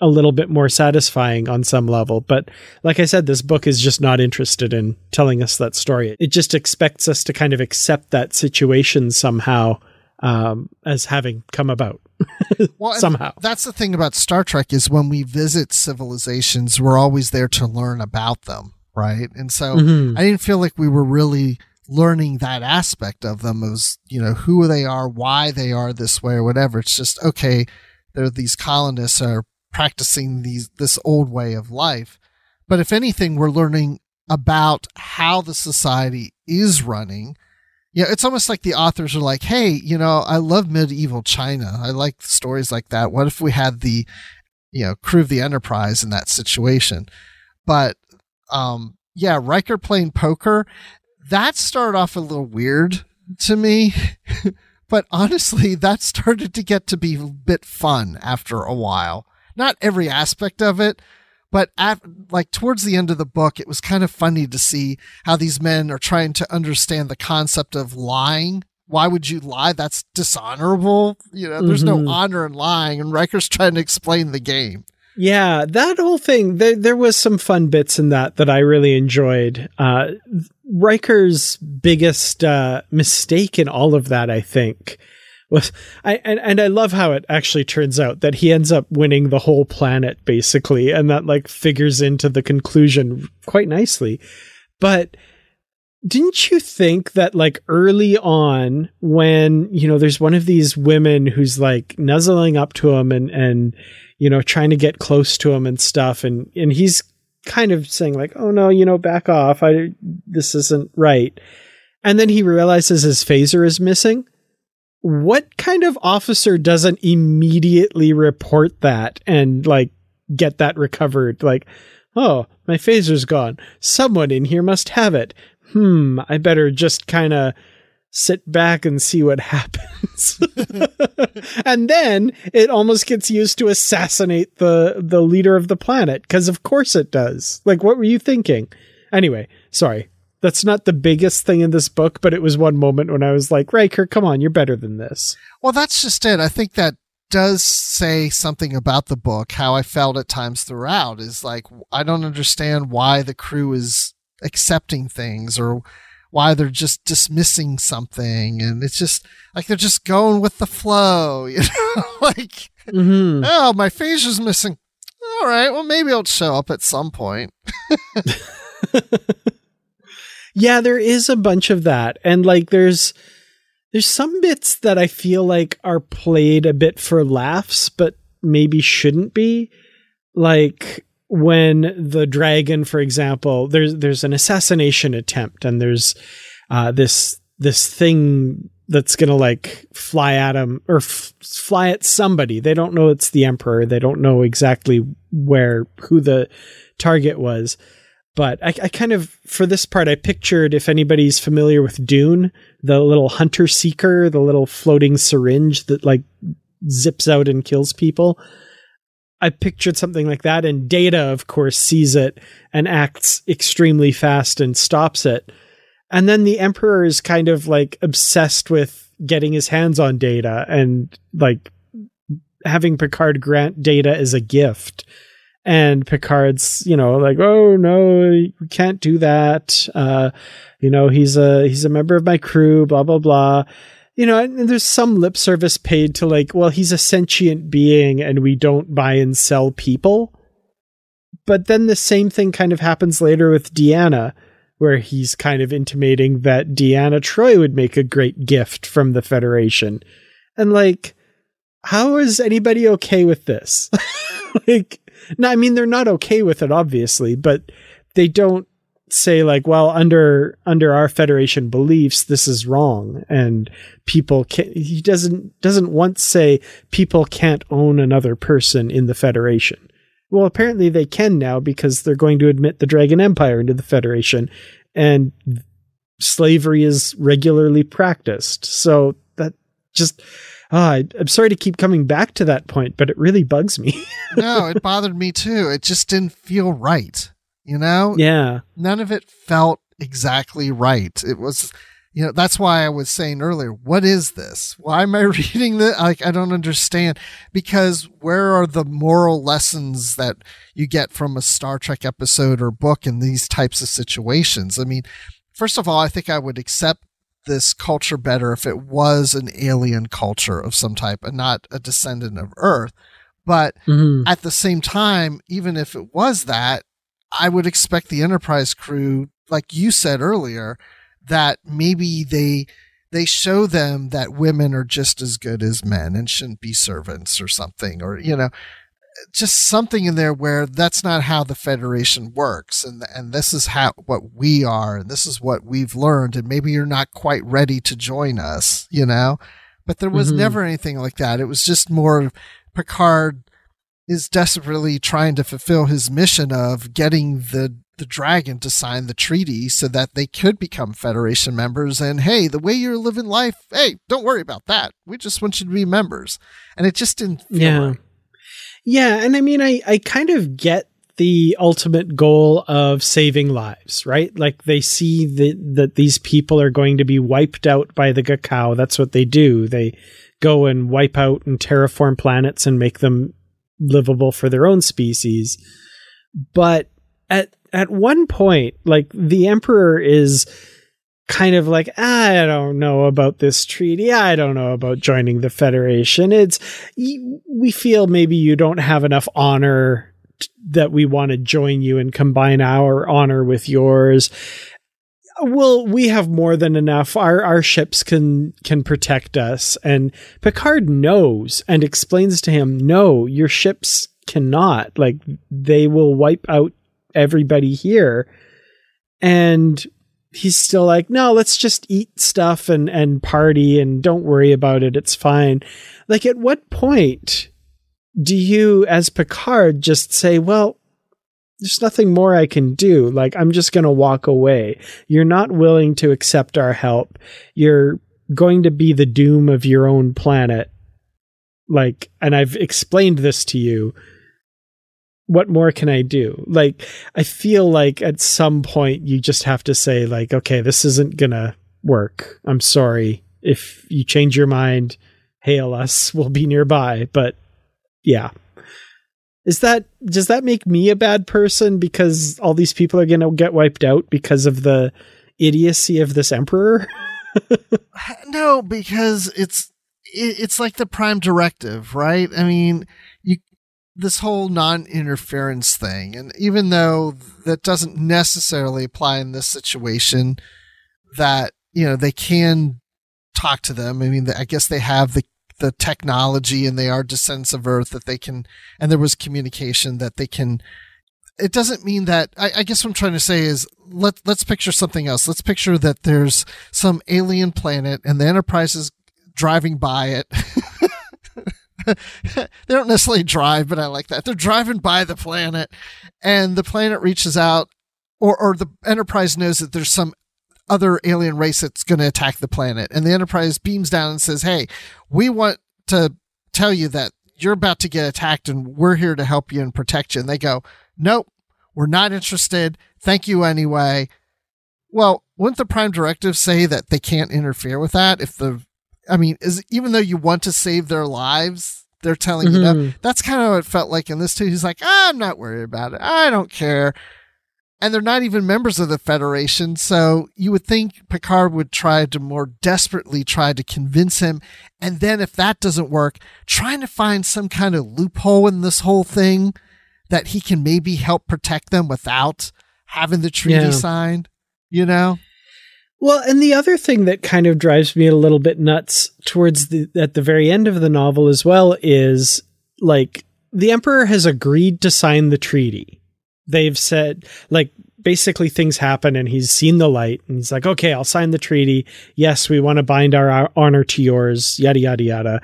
a little bit more satisfying on some level. But like I said, this book is just not interested in telling us that story. It just expects us to kind of accept that situation somehow um, as having come about Well, somehow. That's the thing about Star Trek is when we visit civilizations, we're always there to learn about them, right? And so Mhm. I didn't feel like we were really learning that aspect of them as, you know, who they are, why they are this way or whatever. It's just, okay, they're these colonists are practicing these this old way of life. But if anything, we're learning about how the society is running. Yeah, it's almost like the authors are like, "Hey, you know, I love medieval China. I like stories like that. What if we had the, you know, crew of the Enterprise in that situation?" But, um, yeah, Riker playing poker, that started off a little weird to me. but honestly, that started to get to be a bit fun after a while. Not every aspect of it, but at like towards the end of the book it was kind of funny to see how these men are trying to understand the concept of lying why would you lie that's dishonorable you know there's Mhm. no honor in lying and Riker's trying to explain the game Yeah, that whole thing. There, there was some fun bits in that that I really enjoyed. Uh, Riker's biggest uh, mistake in all of that, I think, was I and, and I love how it actually turns out that he ends up winning the whole planet basically, and that like figures into the conclusion quite nicely. But didn't you think that like early on when you know there's one of these women who's like nuzzling up to him and and you know trying to get close to him and stuff and and he's kind of saying like oh no you know back off. I this isn't right. And then he realizes his phaser is missing what kind of officer doesn't immediately report that and like get that recovered? Like oh my phaser's gone. Someone in here must have it. Hmm i better just kind of sit back and see what happens. And then it almost gets used to assassinate the the leader of the planet because of course it does. Like what were you thinking? Anyway sorry that's not the biggest thing in this book but it was one moment when i was like riker come on you're better than this. Well that's just it. I think that does say something about the book how i felt at times throughout is like i don't understand why the crew is accepting things or why they're just dismissing something. And it's just like they're just going with the flow you know like mm-hmm. oh my phaser's missing. All right well maybe it'll show up at some point yeah there is a bunch of that and like there's There's some bits that I feel like are played a bit for laughs, but maybe shouldn't be. Like when the dragon, for example, there's there's an assassination attempt, and there's uh, this this thing that's gonna like fly at him or f- fly at somebody. They don't know it's the emperor. They don't know exactly where who the target was. But I, I kind of for this part I pictured if anybody's familiar with Dune, the little hunter seeker, the little floating syringe that like zips out and kills people. I pictured something like that, and Data, of course, sees it and acts extremely fast and stops it. And then the Emperor is kind of like obsessed with getting his hands on Data and like having Picard grant Data as a gift. And Picard's, you know, like, oh no, you can't do that. Uh, you know, he's a he's a member of my crew, blah blah blah you know, and there's some lip service paid to like, well, he's a sentient being and we don't buy and sell people. But then the same thing kind of happens later with Deanna, where he's kind of intimating that Deanna Troi would make a great gift from the Federation. And like, how is anybody okay with this? like, no, I mean, they're not okay with it, obviously, but they don't say like well under under our federation beliefs this is wrong. And people can he doesn't doesn't once say people can't own another person in the federation. Well apparently they can now because they're going to admit the dragon empire into the federation and slavery is regularly practiced. So that just oh, I, i'm sorry to keep coming back to that point but it really bugs me no it bothered me too it just didn't feel right you know? Yeah. None of it felt exactly right. It was, you know, that's why I was saying earlier, what is this? Why am I reading this? Like, I don't understand. Because where are the moral lessons that you get from a Star Trek episode or book in these types of situations? I mean, first of all, I think I would accept this culture better if it was an alien culture of some type and not a descendant of Earth. But mm-hmm. at the same time, even if it was that, I would expect the Enterprise crew, like you said earlier, that maybe they they show them that women are just as good as men and shouldn't be servants or something, or you know, just something in there where that's not how the Federation works, and and this is how what we are, and this is what we've learned, and maybe you're not quite ready to join us, you know. But there was mm-hmm. never anything like that. It was just more Picard is desperately trying to fulfill his mission of getting the the dragon to sign the treaty so that they could become federation members and hey the way you're living life hey don't worry about that we just want you to be members and it just didn't yeah right. Yeah and i mean i i kind of get the ultimate goal of saving lives right? Like they see that that these people are going to be wiped out by the Gakao that's what they do. They go and wipe out and terraform planets and make them livable for their own species. But at at one point, like the emperor is kind of like I don't know about this treaty. I don't know about joining the federation. It's we feel maybe you don't have enough honor that we want to join you and combine our honor with yours well, we have more than enough. Our our ships can can protect us. And Picard knows and explains to him, no, your ships cannot. Like they will wipe out everybody here. And he's still like, no, let's just eat stuff and and party and don't worry about it. It's fine. Like at what point do you as Picard just say, well, there's nothing more I can do. Like, I'm just going to walk away. You're not willing to accept our help. You're going to be the doom of your own planet. Like, and I've explained this to you. What more can I do? Like, I feel like at some point you just have to say, like, okay, this isn't to work. I'm sorry. If you change your mind, hail us. We'll be nearby. But yeah, is that does that make me a bad person because all these people are to get wiped out because of the idiocy of this emperor? no, because it's it's like the prime directive, right? I mean, this whole non-interference thing, and even though that doesn't necessarily apply in this situation, that you know they can talk to them. I mean, I guess they have the the technology and they are descendants of Earth that they can, and there was communication that they can. It doesn't mean that. I, I guess what I'm trying to say is let let's picture something else. Let's picture that there's some alien planet and the Enterprise is driving by it. they don't necessarily drive, but I like that. They're driving by the planet, and the planet reaches out, or or the Enterprise knows that there's some other alien race that's going to attack the planet, and the Enterprise beams down and says, "Hey, we want to tell you that you're about to get attacked, and we're here to help you and protect you." And they go, "Nope, we're not interested. Thank you anyway." Well, wouldn't the Prime Directive say that they can't interfere with that if the I mean, is even though you want to save their lives, they're telling mm-hmm. you that. That's kind of what it felt like in this too. He's like, I'm not worried about it. I don't care. And they're not even members of the Federation. So you would think Picard would try to more desperately try to convince him. And then if that doesn't work, trying to find some kind of loophole in this whole thing that he can maybe help protect them without having the treaty yeah. signed, you know? Well, and the other thing that kind of drives me a little bit nuts towards the at the very end of the novel as well is like the emperor has agreed to sign the treaty. They've said like basically things happen and he's seen the light and he's like, "Okay, I'll sign the treaty. Yes, we want to bind our, honor to yours." yada yada yada.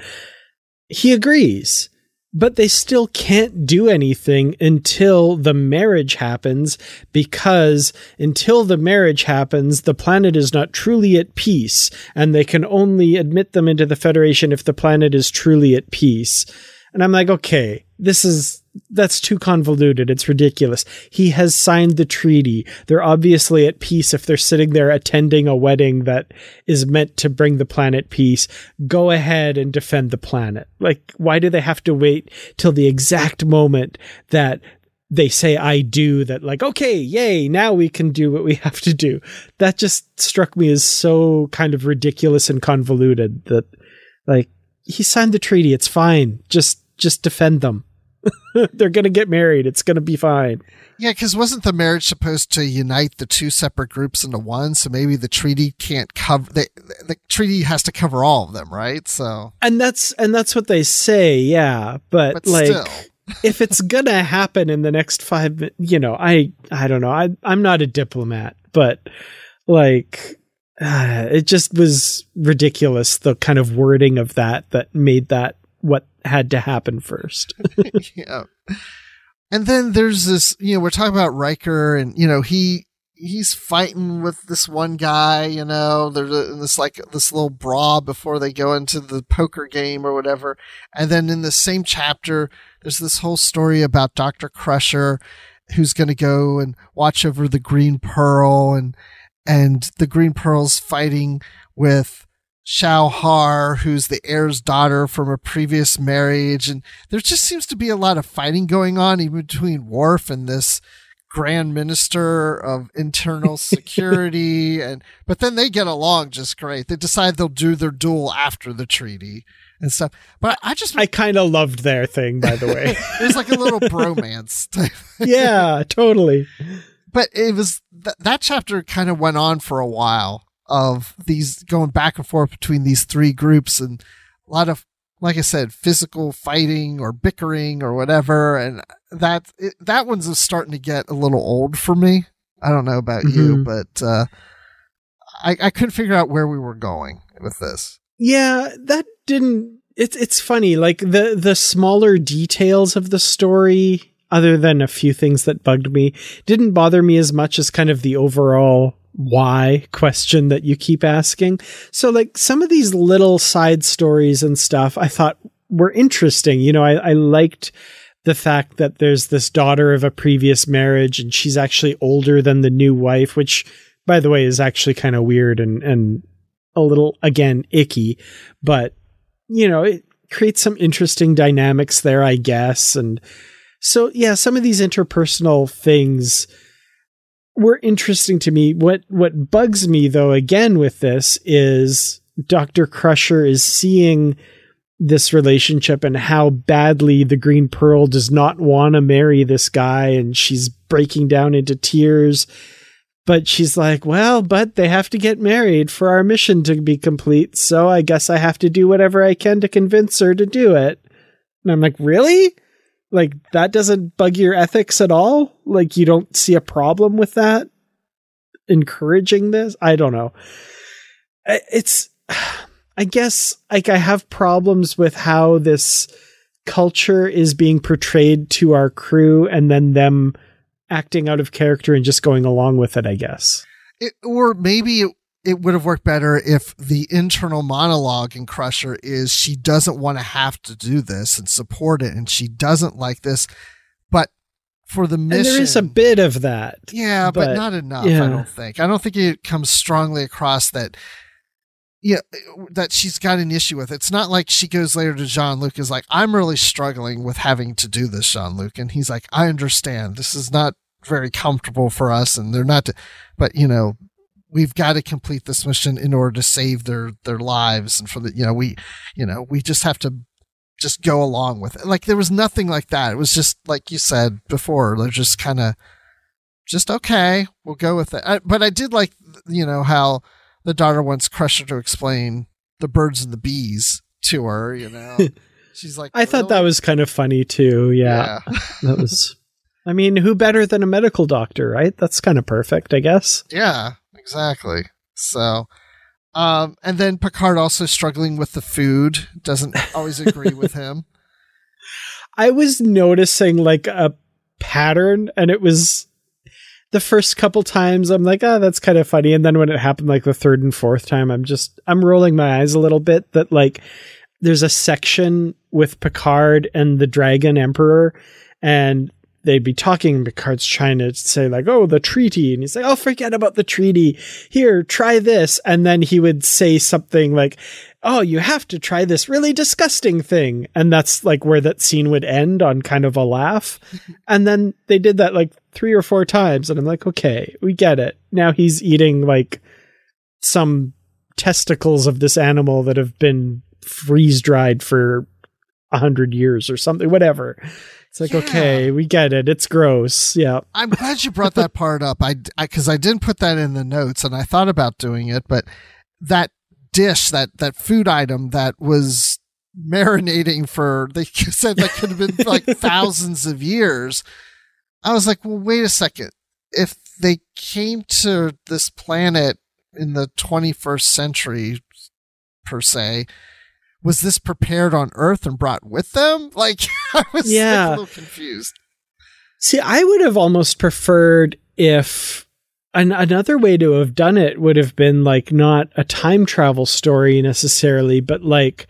He agrees but they still can't do anything until the marriage happens because until the marriage happens, the planet is not truly at peace and they can only admit them into the Federation if the planet is truly at peace. And I'm like, okay, this is that's too convoluted. It's ridiculous. He has signed the treaty. They're obviously at peace if they're sitting there attending a wedding that is meant to bring the planet peace. Go ahead and defend the planet. Like, why do they have to wait till the exact moment that they say I do that like, okay, yay, now we can do what we have to do. That just struck me as so kind of ridiculous and convoluted that like he signed the treaty. It's fine. Just, just defend them. They're going to get married. It's going to be fine. Yeah, because wasn't the marriage supposed to unite the two separate groups into one? So maybe the treaty can't cover the the treaty has to cover all of them, right? So and that's and that's what they say, yeah. But, but like, if it's gonna happen in the next five, you know, I I don't know. I I'm not a diplomat, but like. Uh, it just was ridiculous the kind of wording of that that made that what had to happen first. yeah. And then there's this, you know, we're talking about Riker and, you know, he, he's fighting with this one guy, you know, there's this like this little brawl before they go into the poker game or whatever. And then in the same chapter, there's this whole story about Dr. Crusher who's going to go and watch over the Green Pearl and, and the Green Pearl's fighting with Shao Har, who's the heir's daughter from a previous marriage. And there just seems to be a lot of fighting going on, even between Worf and this Grand Minister of Internal Security. and but then they get along just great. They decide they'll do their duel after the treaty and stuff. But I just I kind of loved their thing, by the way. it was like a little bromance. yeah, totally. But it was th- that chapter kind of went on for a while of these going back and forth between these three groups and a lot of like I said, physical fighting or bickering or whatever, and that it, that one's starting to get a little old for me. I don't know about mm-hmm. you, but uh, I I couldn't figure out where we were going with this. Yeah, that didn't. It's it's funny, like the the smaller details of the story, other than a few things that bugged me, didn't bother me as much as kind of the overall why question that you keep asking. So like some of these little side stories and stuff I thought were interesting. You know, I, I liked the fact that there's this daughter of a previous marriage and she's actually older than the new wife, which by the way is actually kind of weird and, and a little again icky, but you know, it creates some interesting dynamics there, I guess. And so yeah, some of these interpersonal things were interesting to me. What what bugs me though again with this is Dr. Crusher is seeing this relationship and how badly the Green Pearl does not want to marry this guy and she's breaking down into tears. but she's like, well, but they have to get married for our mission to be complete. So I guess I have to do whatever I can to convince her to do it. And I'm like, really? Like, that doesn't bug your ethics at all? Like, you don't see a problem with that? Encouraging this? I don't know. It's, I guess, like, I have problems with how this culture is being portrayed to our crew and then them acting out of character and just going along with it, I guess. It, or maybe it, it would have worked better if the internal monologue in Crusher is she doesn't want to have to do this and support it, and she doesn't like this, but for the mission, and there is a bit of that. Yeah, but, but not enough. Yeah. I don't think. I don't think it comes strongly across that. Yeah, that she's got an issue with. It's not like she goes later to Jean Luc is like, I'm really struggling with having to do this, Jean Luc, and he's like, I understand. This is not very comfortable for us, and they're not. To, but you know, we've got to complete this mission in order to save their their lives and for the you know we you know we just have to just go along with it. Like there was nothing like that. It was just like you said before they're just kind of just okay we'll go with it. I, but i did like you know how the daughter wants crusher to explain the birds and the bees to her you know? She's like i really? thought that was kind of funny too yeah, yeah. that was i mean who better than a medical doctor right? That's kind of perfect i guess. Yeah exactly. So, um, and then Picard also struggling with the food, doesn't always agree with him. I was noticing like a pattern, and it was the first couple times I'm like, oh, that's kind of funny. And then when it happened like the third and fourth time, I'm just, I'm rolling my eyes a little bit that like there's a section with Picard and the Dragon Emperor, and they'd be talking, Picard's trying to say like, "Oh, the treaty," and he's like, "Oh, forget about the treaty. Here, try this," and then he would say something like, "Oh, you have to try this really disgusting thing," and that's like where that scene would end on kind of a laugh, and then they did that like three or four times, and I'm like, "Okay, we get it." Now he's eating like some testicles of this animal that have been freeze dried for a hundred years or something, whatever. It's like, yeah. okay, we get it. It's gross. Yeah. I'm glad you brought that part up. I, because I, I, didn't put that in the notes and I thought about doing it, but that dish, that, that food item that was marinating for, they said that could have been like thousands of years. I was like, well, wait a second. If they came to this planet in the 21st century, per se, was this prepared on Earth and brought with them? Like, I was yeah. like a little confused. See, I would have almost preferred if an- another way to have done it would have been like not a time travel story necessarily, but like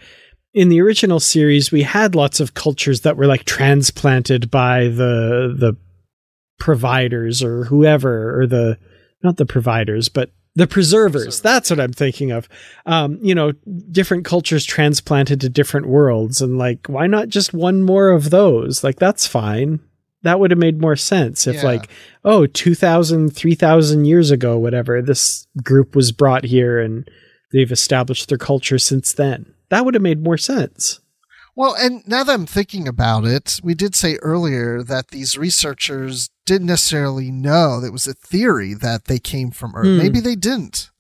in the original series, we had lots of cultures that were like transplanted by the the providers or whoever or the not the providers, but the preservers. That's what I'm thinking of. Um, you know, different cultures transplanted to different worlds. And like, why not just one more of those? Like, that's fine. That would have made more sense if, yeah. like, oh, 2,000, 3,000 years ago, whatever, this group was brought here and they've established their culture since then. That would have made more sense. Well, and now that I'm thinking about it, we did say earlier that these researchers didn't necessarily know that it was a theory that they came from Earth. Hmm. Maybe they didn't.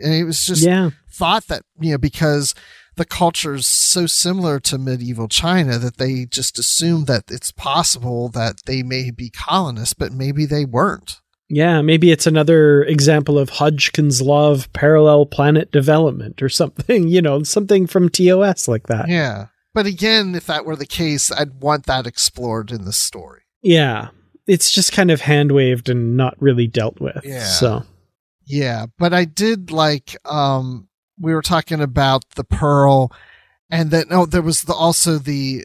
And it was just yeah. thought that, you know, because the culture is so similar to medieval China that they just assumed that it's possible that they may be colonists, but maybe they weren't. Yeah, maybe it's another example of Hodgkin's law of parallel planet development or something, you know, something from TOS like that. Yeah. But again, if that were the case, I'd want that explored in the story. Yeah. It's just kind of hand waved and not really dealt with. Yeah. So Yeah. But I did like um we were talking about the pearl and then oh there was the, also the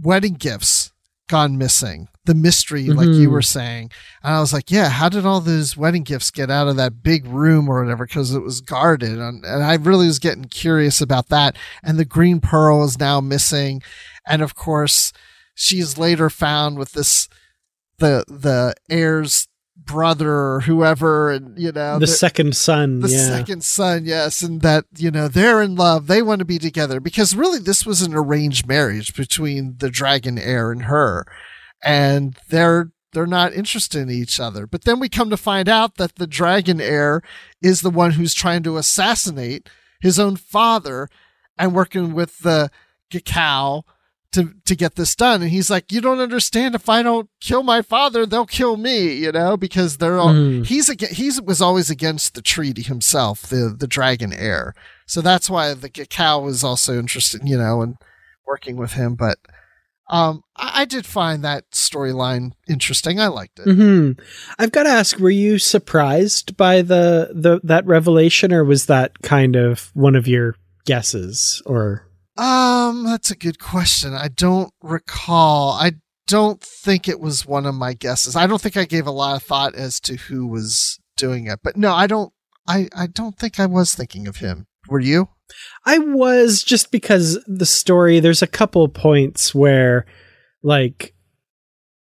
wedding gifts gone missing the mystery, mm-hmm. like you mm-hmm. were saying. And I was like, yeah, how did all those wedding gifts get out of that big room or whatever? Cause it was guarded. And, and I really was getting curious about that. And the green pearl is now missing. And of course, she's later found with this, the, the heir's brother or whoever and you know the, the second son the yeah. second son yes and that you know they're in love they want to be together because really this was an arranged marriage between the dragon heir and her and they're They're not interested in each other. But then we come to find out that the dragon heir is the one who's trying to assassinate his own father and working with the Gekau to to get this done. And he's like, "You don't understand. If I don't kill my father, they'll kill me." You know, because they're all Mhm. he's he's was always against the treaty himself, the the dragon heir. So that's why the Gekau was also interested, you know, in working with him. But um, I, I did find that storyline interesting. I liked it. hmm I've got to ask: Were you surprised by the the that revelation, or was that kind of one of your guesses? Or Um, that's a good question. I don't recall. I don't think it was one of my guesses. I don't think I gave a lot of thought as to who was doing it. But no, I don't. I I don't think I was thinking of him. Were you? I was just because the story. There's a couple points where, like,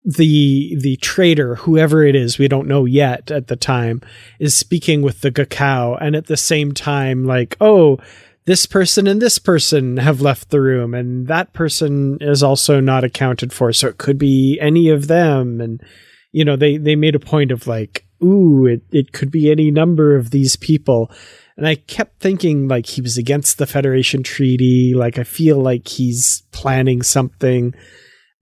the the traitor, whoever it is, we don't know yet at the time, is speaking with the Gakao, and at the same time, like, oh, this person and this person have left the room, and that person is also not accounted for, so it could be any of them, and you know, they they made a point of like, ooh, it it could be any number of these people. And I kept thinking like he was against the Federation Treaty. Like I feel like he's planning something.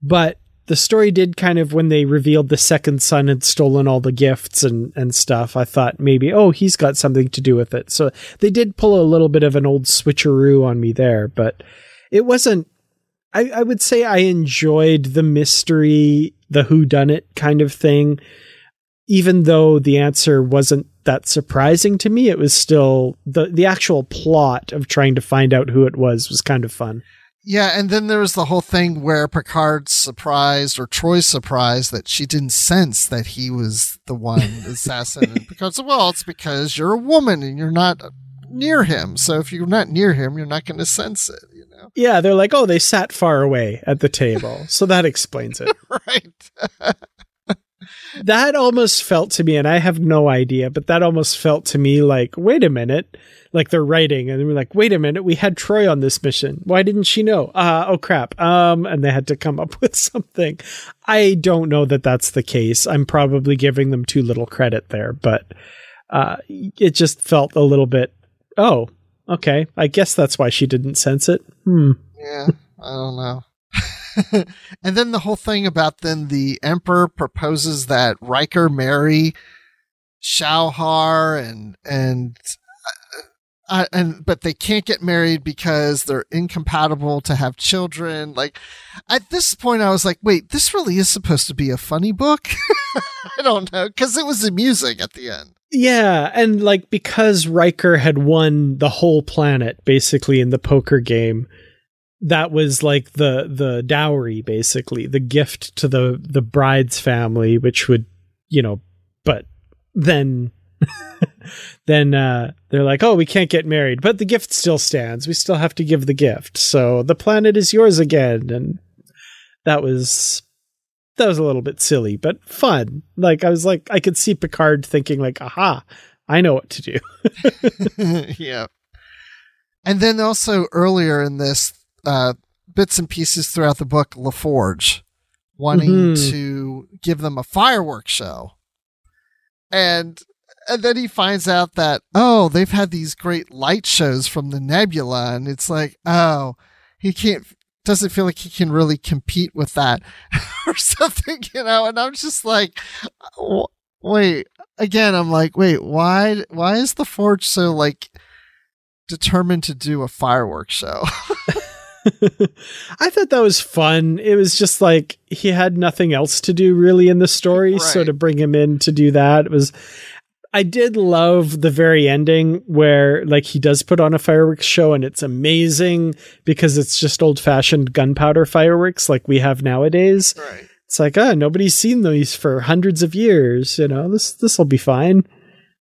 But the story did kind of when they revealed the second son had stolen all the gifts and, and stuff, I thought maybe, oh, he's got something to do with it. So they did pull a little bit of an old switcheroo on me there, but it wasn't I, I would say I enjoyed the mystery, the who done it kind of thing. Even though the answer wasn't that surprising to me, it was still the the actual plot of trying to find out who it was was kind of fun. Yeah, and then there was the whole thing where Picard's surprised or Troi's surprised that she didn't sense that he was the one assassin. and Picard said, "Well, it's because you're a woman and you're not near him. So if you're not near him, you're not going to sense it." You know, Yeah, they're like, oh, they sat far away at the table, so that explains it. right? that almost felt to me, and I have no idea, but that almost felt to me like, wait a minute, like they're writing, and we're like, wait a minute, we had Troi on this mission. Why didn't she know? Uh, oh crap. Um, and they had to come up with something. I don't know that that's the case. I'm probably giving them too little credit there, but uh, it just felt a little bit. Oh, okay. I guess that's why she didn't sense it. Hmm. Yeah, I don't know. and then the whole thing about then the emperor proposes that Riker marry Shauhar and and uh, and but they can't get married because they're incompatible to have children. Like at this point, I was like, wait, this really is supposed to be a funny book. I don't know because it was amusing at the end. Yeah, and like because Riker had won the whole planet basically in the poker game, that was like the the dowry basically, the gift to the the bride's family which would, you know, but then then uh they're like, "Oh, we can't get married, but the gift still stands. We still have to give the gift. So the planet is yours again." And that was that was a little bit silly, but fun. Like I was like I could see Picard thinking like, "Aha, I know what to do." yeah. And then also earlier in this, uh, bits and pieces throughout the book, LaForge wanting Mhm. to give them a fireworks show. And and then he finds out that, oh, they've had these great light shows from the nebula, and it's like, oh, he can't doesn't feel like he can really compete with that or something, you know, and I'm just like wait, again, I'm like, wait, why why is LaForge so like determined to do a fireworks show? I thought that was fun. It was just like he had nothing else to do really in the story, so to bring him in to do that it was I did love the very ending where like he does put on a fireworks show and it's amazing because it's just old-fashioned gunpowder fireworks like we have nowadays. right. It's like, ah, nobody's seen these for hundreds of years. You know, this this will be fine.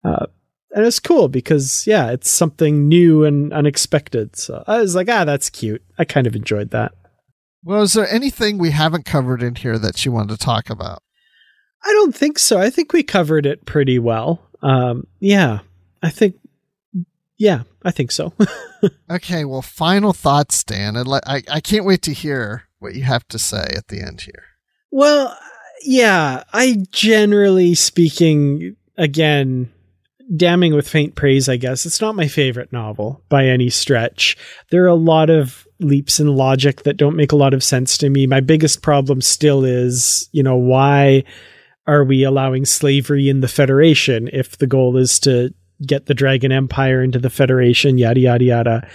Uh, and it's cool because yeah, it's something new and unexpected. So I was like, ah, that's cute. I kind of enjoyed that. Well, is there anything we haven't covered in here that you wanted to talk about? I don't think so. I think we covered it pretty well. Um, yeah, I think, yeah, I think so. Okay, well, final thoughts, Dan. And let, I, I can't wait to hear what you have to say at the end here. Well, yeah, I generally speaking, again, damning with faint praise, I guess. It's not my favorite novel by any stretch. There are a lot of leaps in logic that don't make a lot of sense to me. My biggest problem still is, you know, why are we allowing slavery in the Federation if the goal is to get the Dragon Empire into the Federation, yada, yada, yada.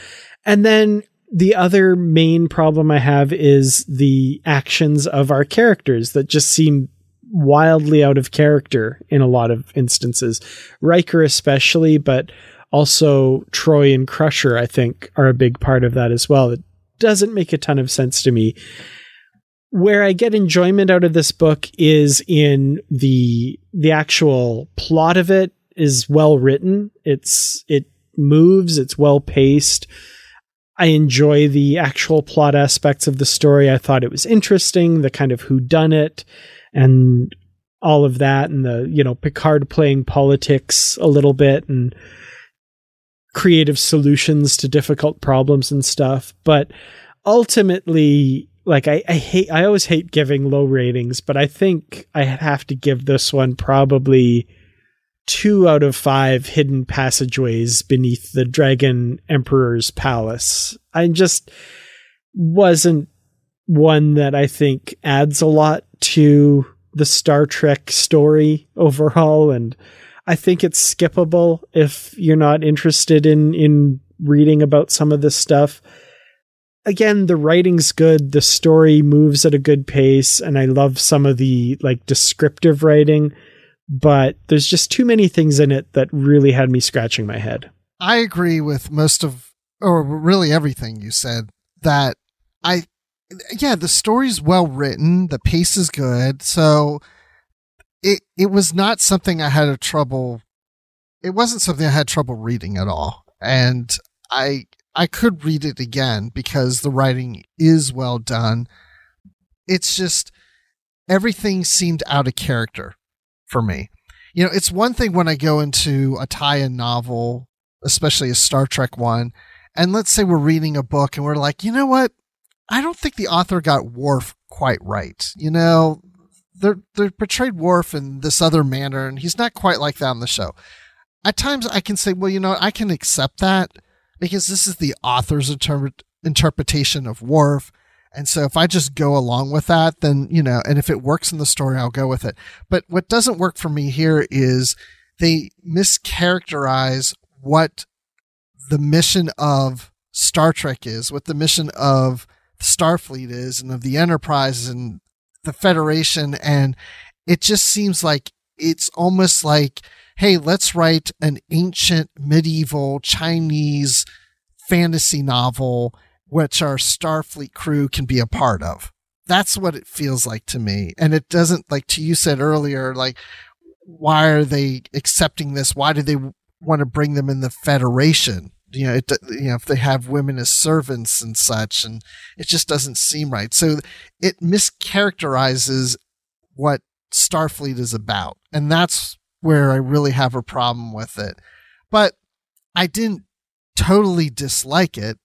And then the other main problem I have is the actions of our characters that just seem wildly out of character in a lot of instances. Riker, especially, but also Troi and Crusher, I think, are a big part of that as well. It doesn't make a ton of sense to me. Where I get enjoyment out of this book is in the the actual plot of it is well written. It's it moves, it's well paced. I enjoy the actual plot aspects of the story. I thought it was interesting, the kind of who done it and all of that and the, you know, Picard playing politics a little bit and creative solutions to difficult problems and stuff. But ultimately, like I, I hate I always hate giving low ratings, but I think I have to give this one probably two out of five hidden passageways beneath the Dragon Emperor's palace. I just wasn't one that I think adds a lot to the Star Trek story overall. And I think it's skippable if you're not interested in, in reading about some of this stuff. Again, the writing's good, the story moves at a good pace, and I love some of the like descriptive writing but there's just too many things in it that really had me scratching my head. I agree with most of, or really everything you said. That I, yeah, the story's well written, the pace is good, so it it was not something I had a trouble. It wasn't something I had trouble reading at all, and I I could read it again because the writing is well done. It's just everything seemed out of character for me. You know, it's one thing when I go into a tie-in novel, especially a Star Trek one, and let's say we're reading a book and we're like, you know what? I don't think the author got Worf quite right. You know, they're they're portrayed Worf in this other manner, and he's not quite like that on the show. At times, I can say, well, you know, I can accept that because this is the author's inter- interpretation of Worf. And so if I just go along with that, then, you know, and if it works in the story, I'll go with it. But what doesn't work for me here is they mischaracterize what the mission of Star Trek is, what the mission of Starfleet is, and of the Enterprise and the Federation. And it just seems like it's almost like, hey, let's write an ancient medieval Chinese fantasy novel which our Starfleet crew can be a part of. That's what it feels like to me. And it doesn't, like to you said earlier, like, why are they accepting this? Why do they want to bring them in the Federation? You know, it, you know, if they have women as servants and such, and it just doesn't seem right. So it mischaracterizes what Starfleet is about. And that's where I really have a problem with it. But I didn't totally dislike it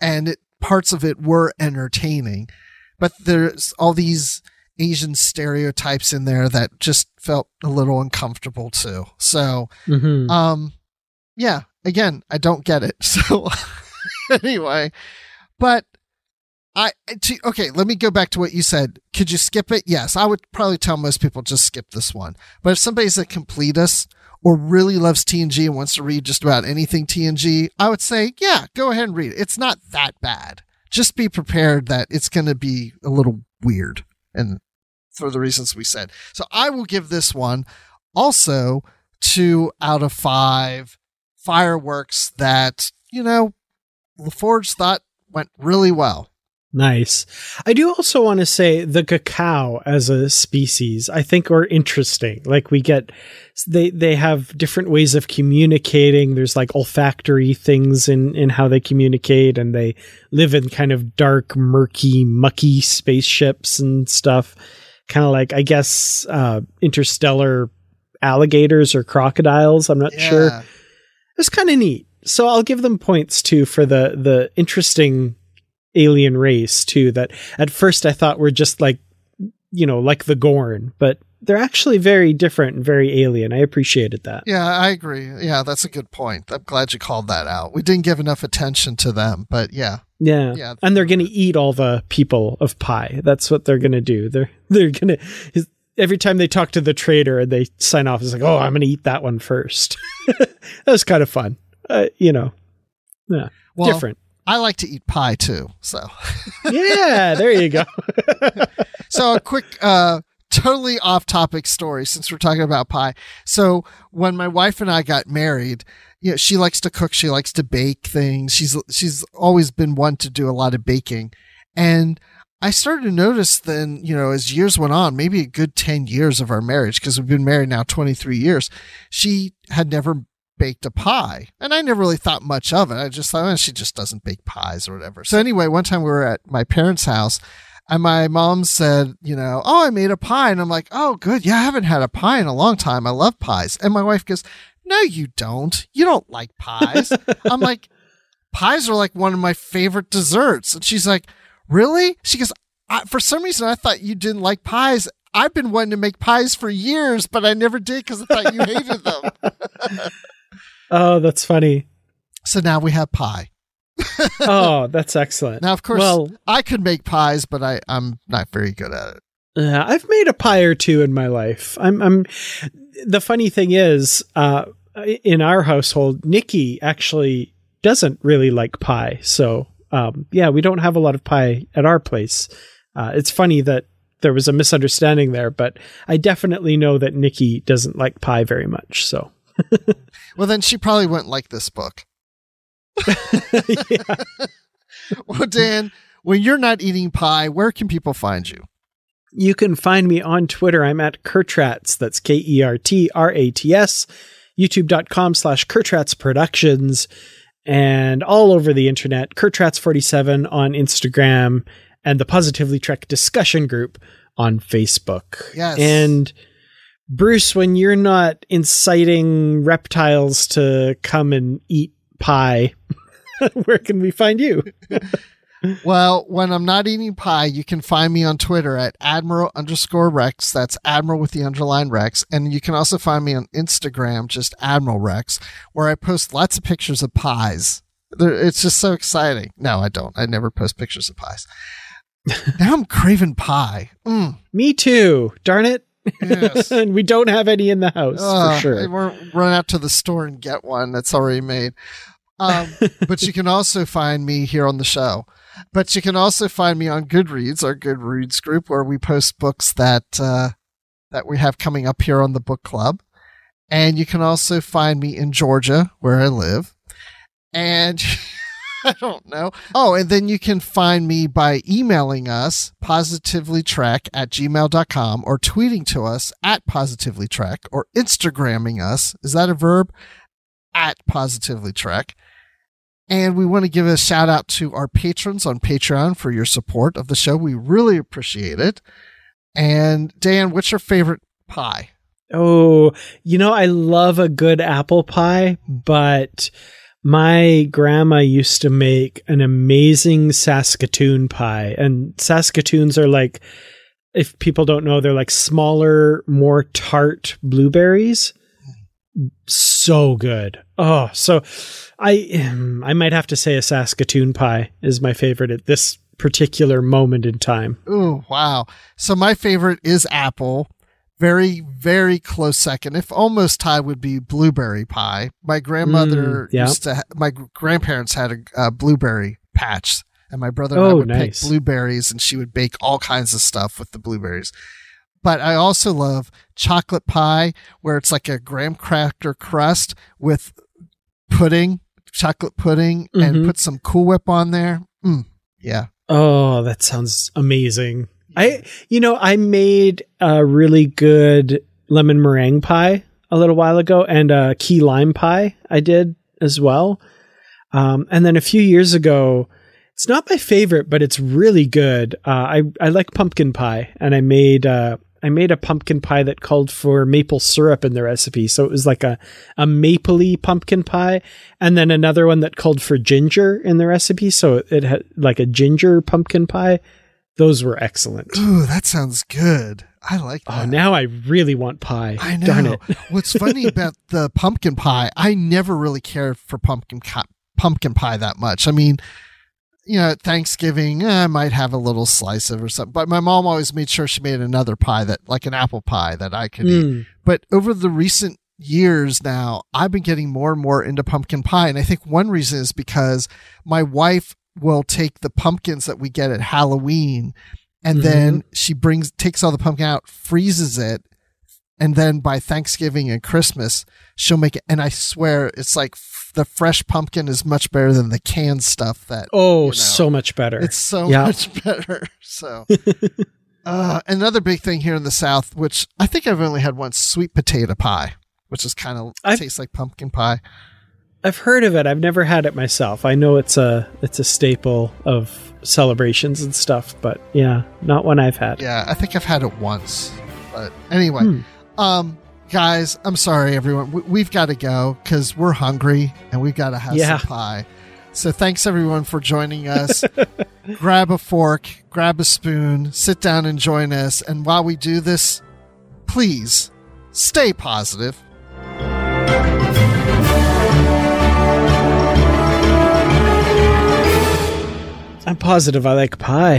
and it, parts of it were entertaining, but there's all these Asian stereotypes in there that just felt a little uncomfortable too. So, mm-hmm. um, yeah, again, I don't get it. So, anyway, but I to, okay. Let me go back to what you said. Could you skip it? Yes, I would probably tell most people just skip this one. But if somebody's a completist or really loves TNG and wants to read just about anything TNG, I would say, yeah, go ahead and read it. It's not that bad. Just be prepared that it's going to be a little weird and for the reasons we said. So I will give this one also two out of five fireworks that, you know, LaForge thought went really well. Nice. I do also want to say the cacao as a species, I think are interesting. Like we get they they have different ways of communicating. There's like olfactory things in in how they communicate and they live in kind of dark, murky, mucky spaceships and stuff. Kind of like I guess uh interstellar alligators or crocodiles, I'm not yeah. sure. It's kind of neat. So I'll give them points too for the the interesting alien race too that at first I thought were just like you know, like the Gorn, but they're actually very different and very alien. I appreciated that. Yeah, I agree. Yeah, that's a good point. I'm glad you called that out. We didn't give enough attention to them, but yeah. Yeah. Yeah. And they're going to eat all the people of Pi. That's what they're going to do. They're they're going to every time they talk to the trader and they sign off it's like, "Oh, I'm going to eat that one first. that was kind of fun. Uh, you know. Yeah. Well, different. I like to eat pie too. So, yeah, there you go. so a quick, uh, totally off topic story since we're talking about pie. So when my wife and I got married, you know, she likes to cook. She likes to bake things. She's, she's always been one to do a lot of baking. And I started to notice then, you know, as years went on, maybe a good 10 years of our marriage, because we've been married now 23 years, she had never baked a pie. And I never really thought much of it. I just thought, oh, she just doesn't bake pies or whatever. So anyway, one time we were at my parents' house and my mom said, you know, oh, I made a pie. And I'm like, oh, good. Yeah, I haven't had a pie in a long time. I love pies. And my wife goes, no, you don't. You don't like pies. I'm like, pies are like one of my favorite desserts. And she's like, really? She goes, for some reason, I thought you didn't like pies. I've been wanting to make pies for years, but I never did because I thought you hated them. oh, that's funny. So now we have pie. oh, that's excellent. Now, of course, well, I could make pies, but I, I'm not very good at it. Uh, I've made a pie or two in my life. I'm, I'm. The funny thing is, uh, in our household, Nikki actually doesn't really like pie. So, um, yeah, we don't have a lot of pie at our place. Uh, it's funny that there was a misunderstanding there, but I definitely know that Nikki doesn't like pie very much. So, well, then she probably wouldn't like this book. well, Dan, when you're not eating pie, where can people find you? You can find me on Twitter. I'm at Kertrats. That's K E R T R A T S. YouTube.com slash Kertrats Productions. And all over the internet, Kertrats47 on Instagram and the Positively Trek discussion group on Facebook. Yes. And Bruce, when you're not inciting reptiles to come and eat pie, where can we find you? well, when I'm not eating pie, you can find me on Twitter at Admiral underscore Rex. That's Admiral with the underline Rex. And you can also find me on Instagram, just Admiral Rex, where I post lots of pictures of pies. It's just so exciting. No, I don't. I never post pictures of pies. now I'm craving pie. Mm. Me too. Darn it. Yes. and we don't have any in the house uh, for sure. I won't run out to the store and get one that's already made. Um, but you can also find me here on the show. But you can also find me on Goodreads, our Goodreads group, where we post books that uh, that we have coming up here on the book club. And you can also find me in Georgia, where I live. And I don't know. Oh, and then you can find me by emailing us positivelytrek at gmail.com or tweeting to us at positivelytrek or Instagramming us. Is that a verb? At positivelytrek. And we want to give a shout out to our patrons on Patreon for your support of the show. We really appreciate it. And Dan, what's your favorite pie? Oh, you know, I love a good apple pie, but my grandma used to make an amazing Saskatoon pie. And Saskatoons are like, if people don't know, they're like smaller, more tart blueberries. So good. Oh, so I I might have to say a Saskatoon pie is my favorite at this particular moment in time. Oh, wow. So my favorite is apple. Very, very close second. If almost tied would be blueberry pie. My grandmother Mm, yeah. used to, ha- my grandparents had a, a blueberry patch, and my brother and I Oh, would nice. pick blueberries, and she would bake all kinds of stuff with the blueberries. But I also love chocolate pie, where it's like a graham cracker crust with pudding, chocolate pudding, and Mhm. put some Cool Whip on there. Mm, yeah. Oh, that sounds amazing. I, you know, I made a really good lemon meringue pie a little while ago and a key lime pie I did as well. Um, and then a few years ago, it's not my favorite, but it's really good. Uh, I, I like pumpkin pie and I made, uh, I made a pumpkin pie that called for maple syrup in the recipe. So it was like a, a mapley pumpkin pie. And then another one that called for ginger in the recipe. So it had like a ginger pumpkin pie Those were excellent. Ooh, that sounds good. I like oh, that. Oh, now I really want pie. I know. Darn it. What's funny about the pumpkin pie, I never really cared for pumpkin pumpkin pie that much. I mean, you know, at Thanksgiving, eh, I might have a little slice of or something. But my mom always made sure she made another pie that, like an apple pie, that I could eat. Mm. But over the recent years now, I've been getting more and more into pumpkin pie. And I think one reason is because my wife will take the pumpkins that we get at Halloween and then she brings, takes all the pumpkin out, freezes it. And then by Thanksgiving and Christmas, she'll make it. And I swear it's like f- the fresh pumpkin is much better than the canned stuff that. Oh, you know, so much better. It's so Yeah. much better. So, uh, another big thing here in the South, which I think I've only had once, sweet potato pie, which is kind of tastes like pumpkin pie. I've heard of it. I've never had it myself. I know it's a it's a staple of celebrations and stuff, but yeah, not one I've had. Yeah, I think I've had it once. But anyway, Hmm. Um, guys, I'm sorry, everyone. We, we've got to go because we're hungry and we've got to have Yeah. some pie. So thanks everyone for joining us. grab a fork, grab a spoon, sit down and join us. And while we do this, please stay positive. I'm positive I like pie.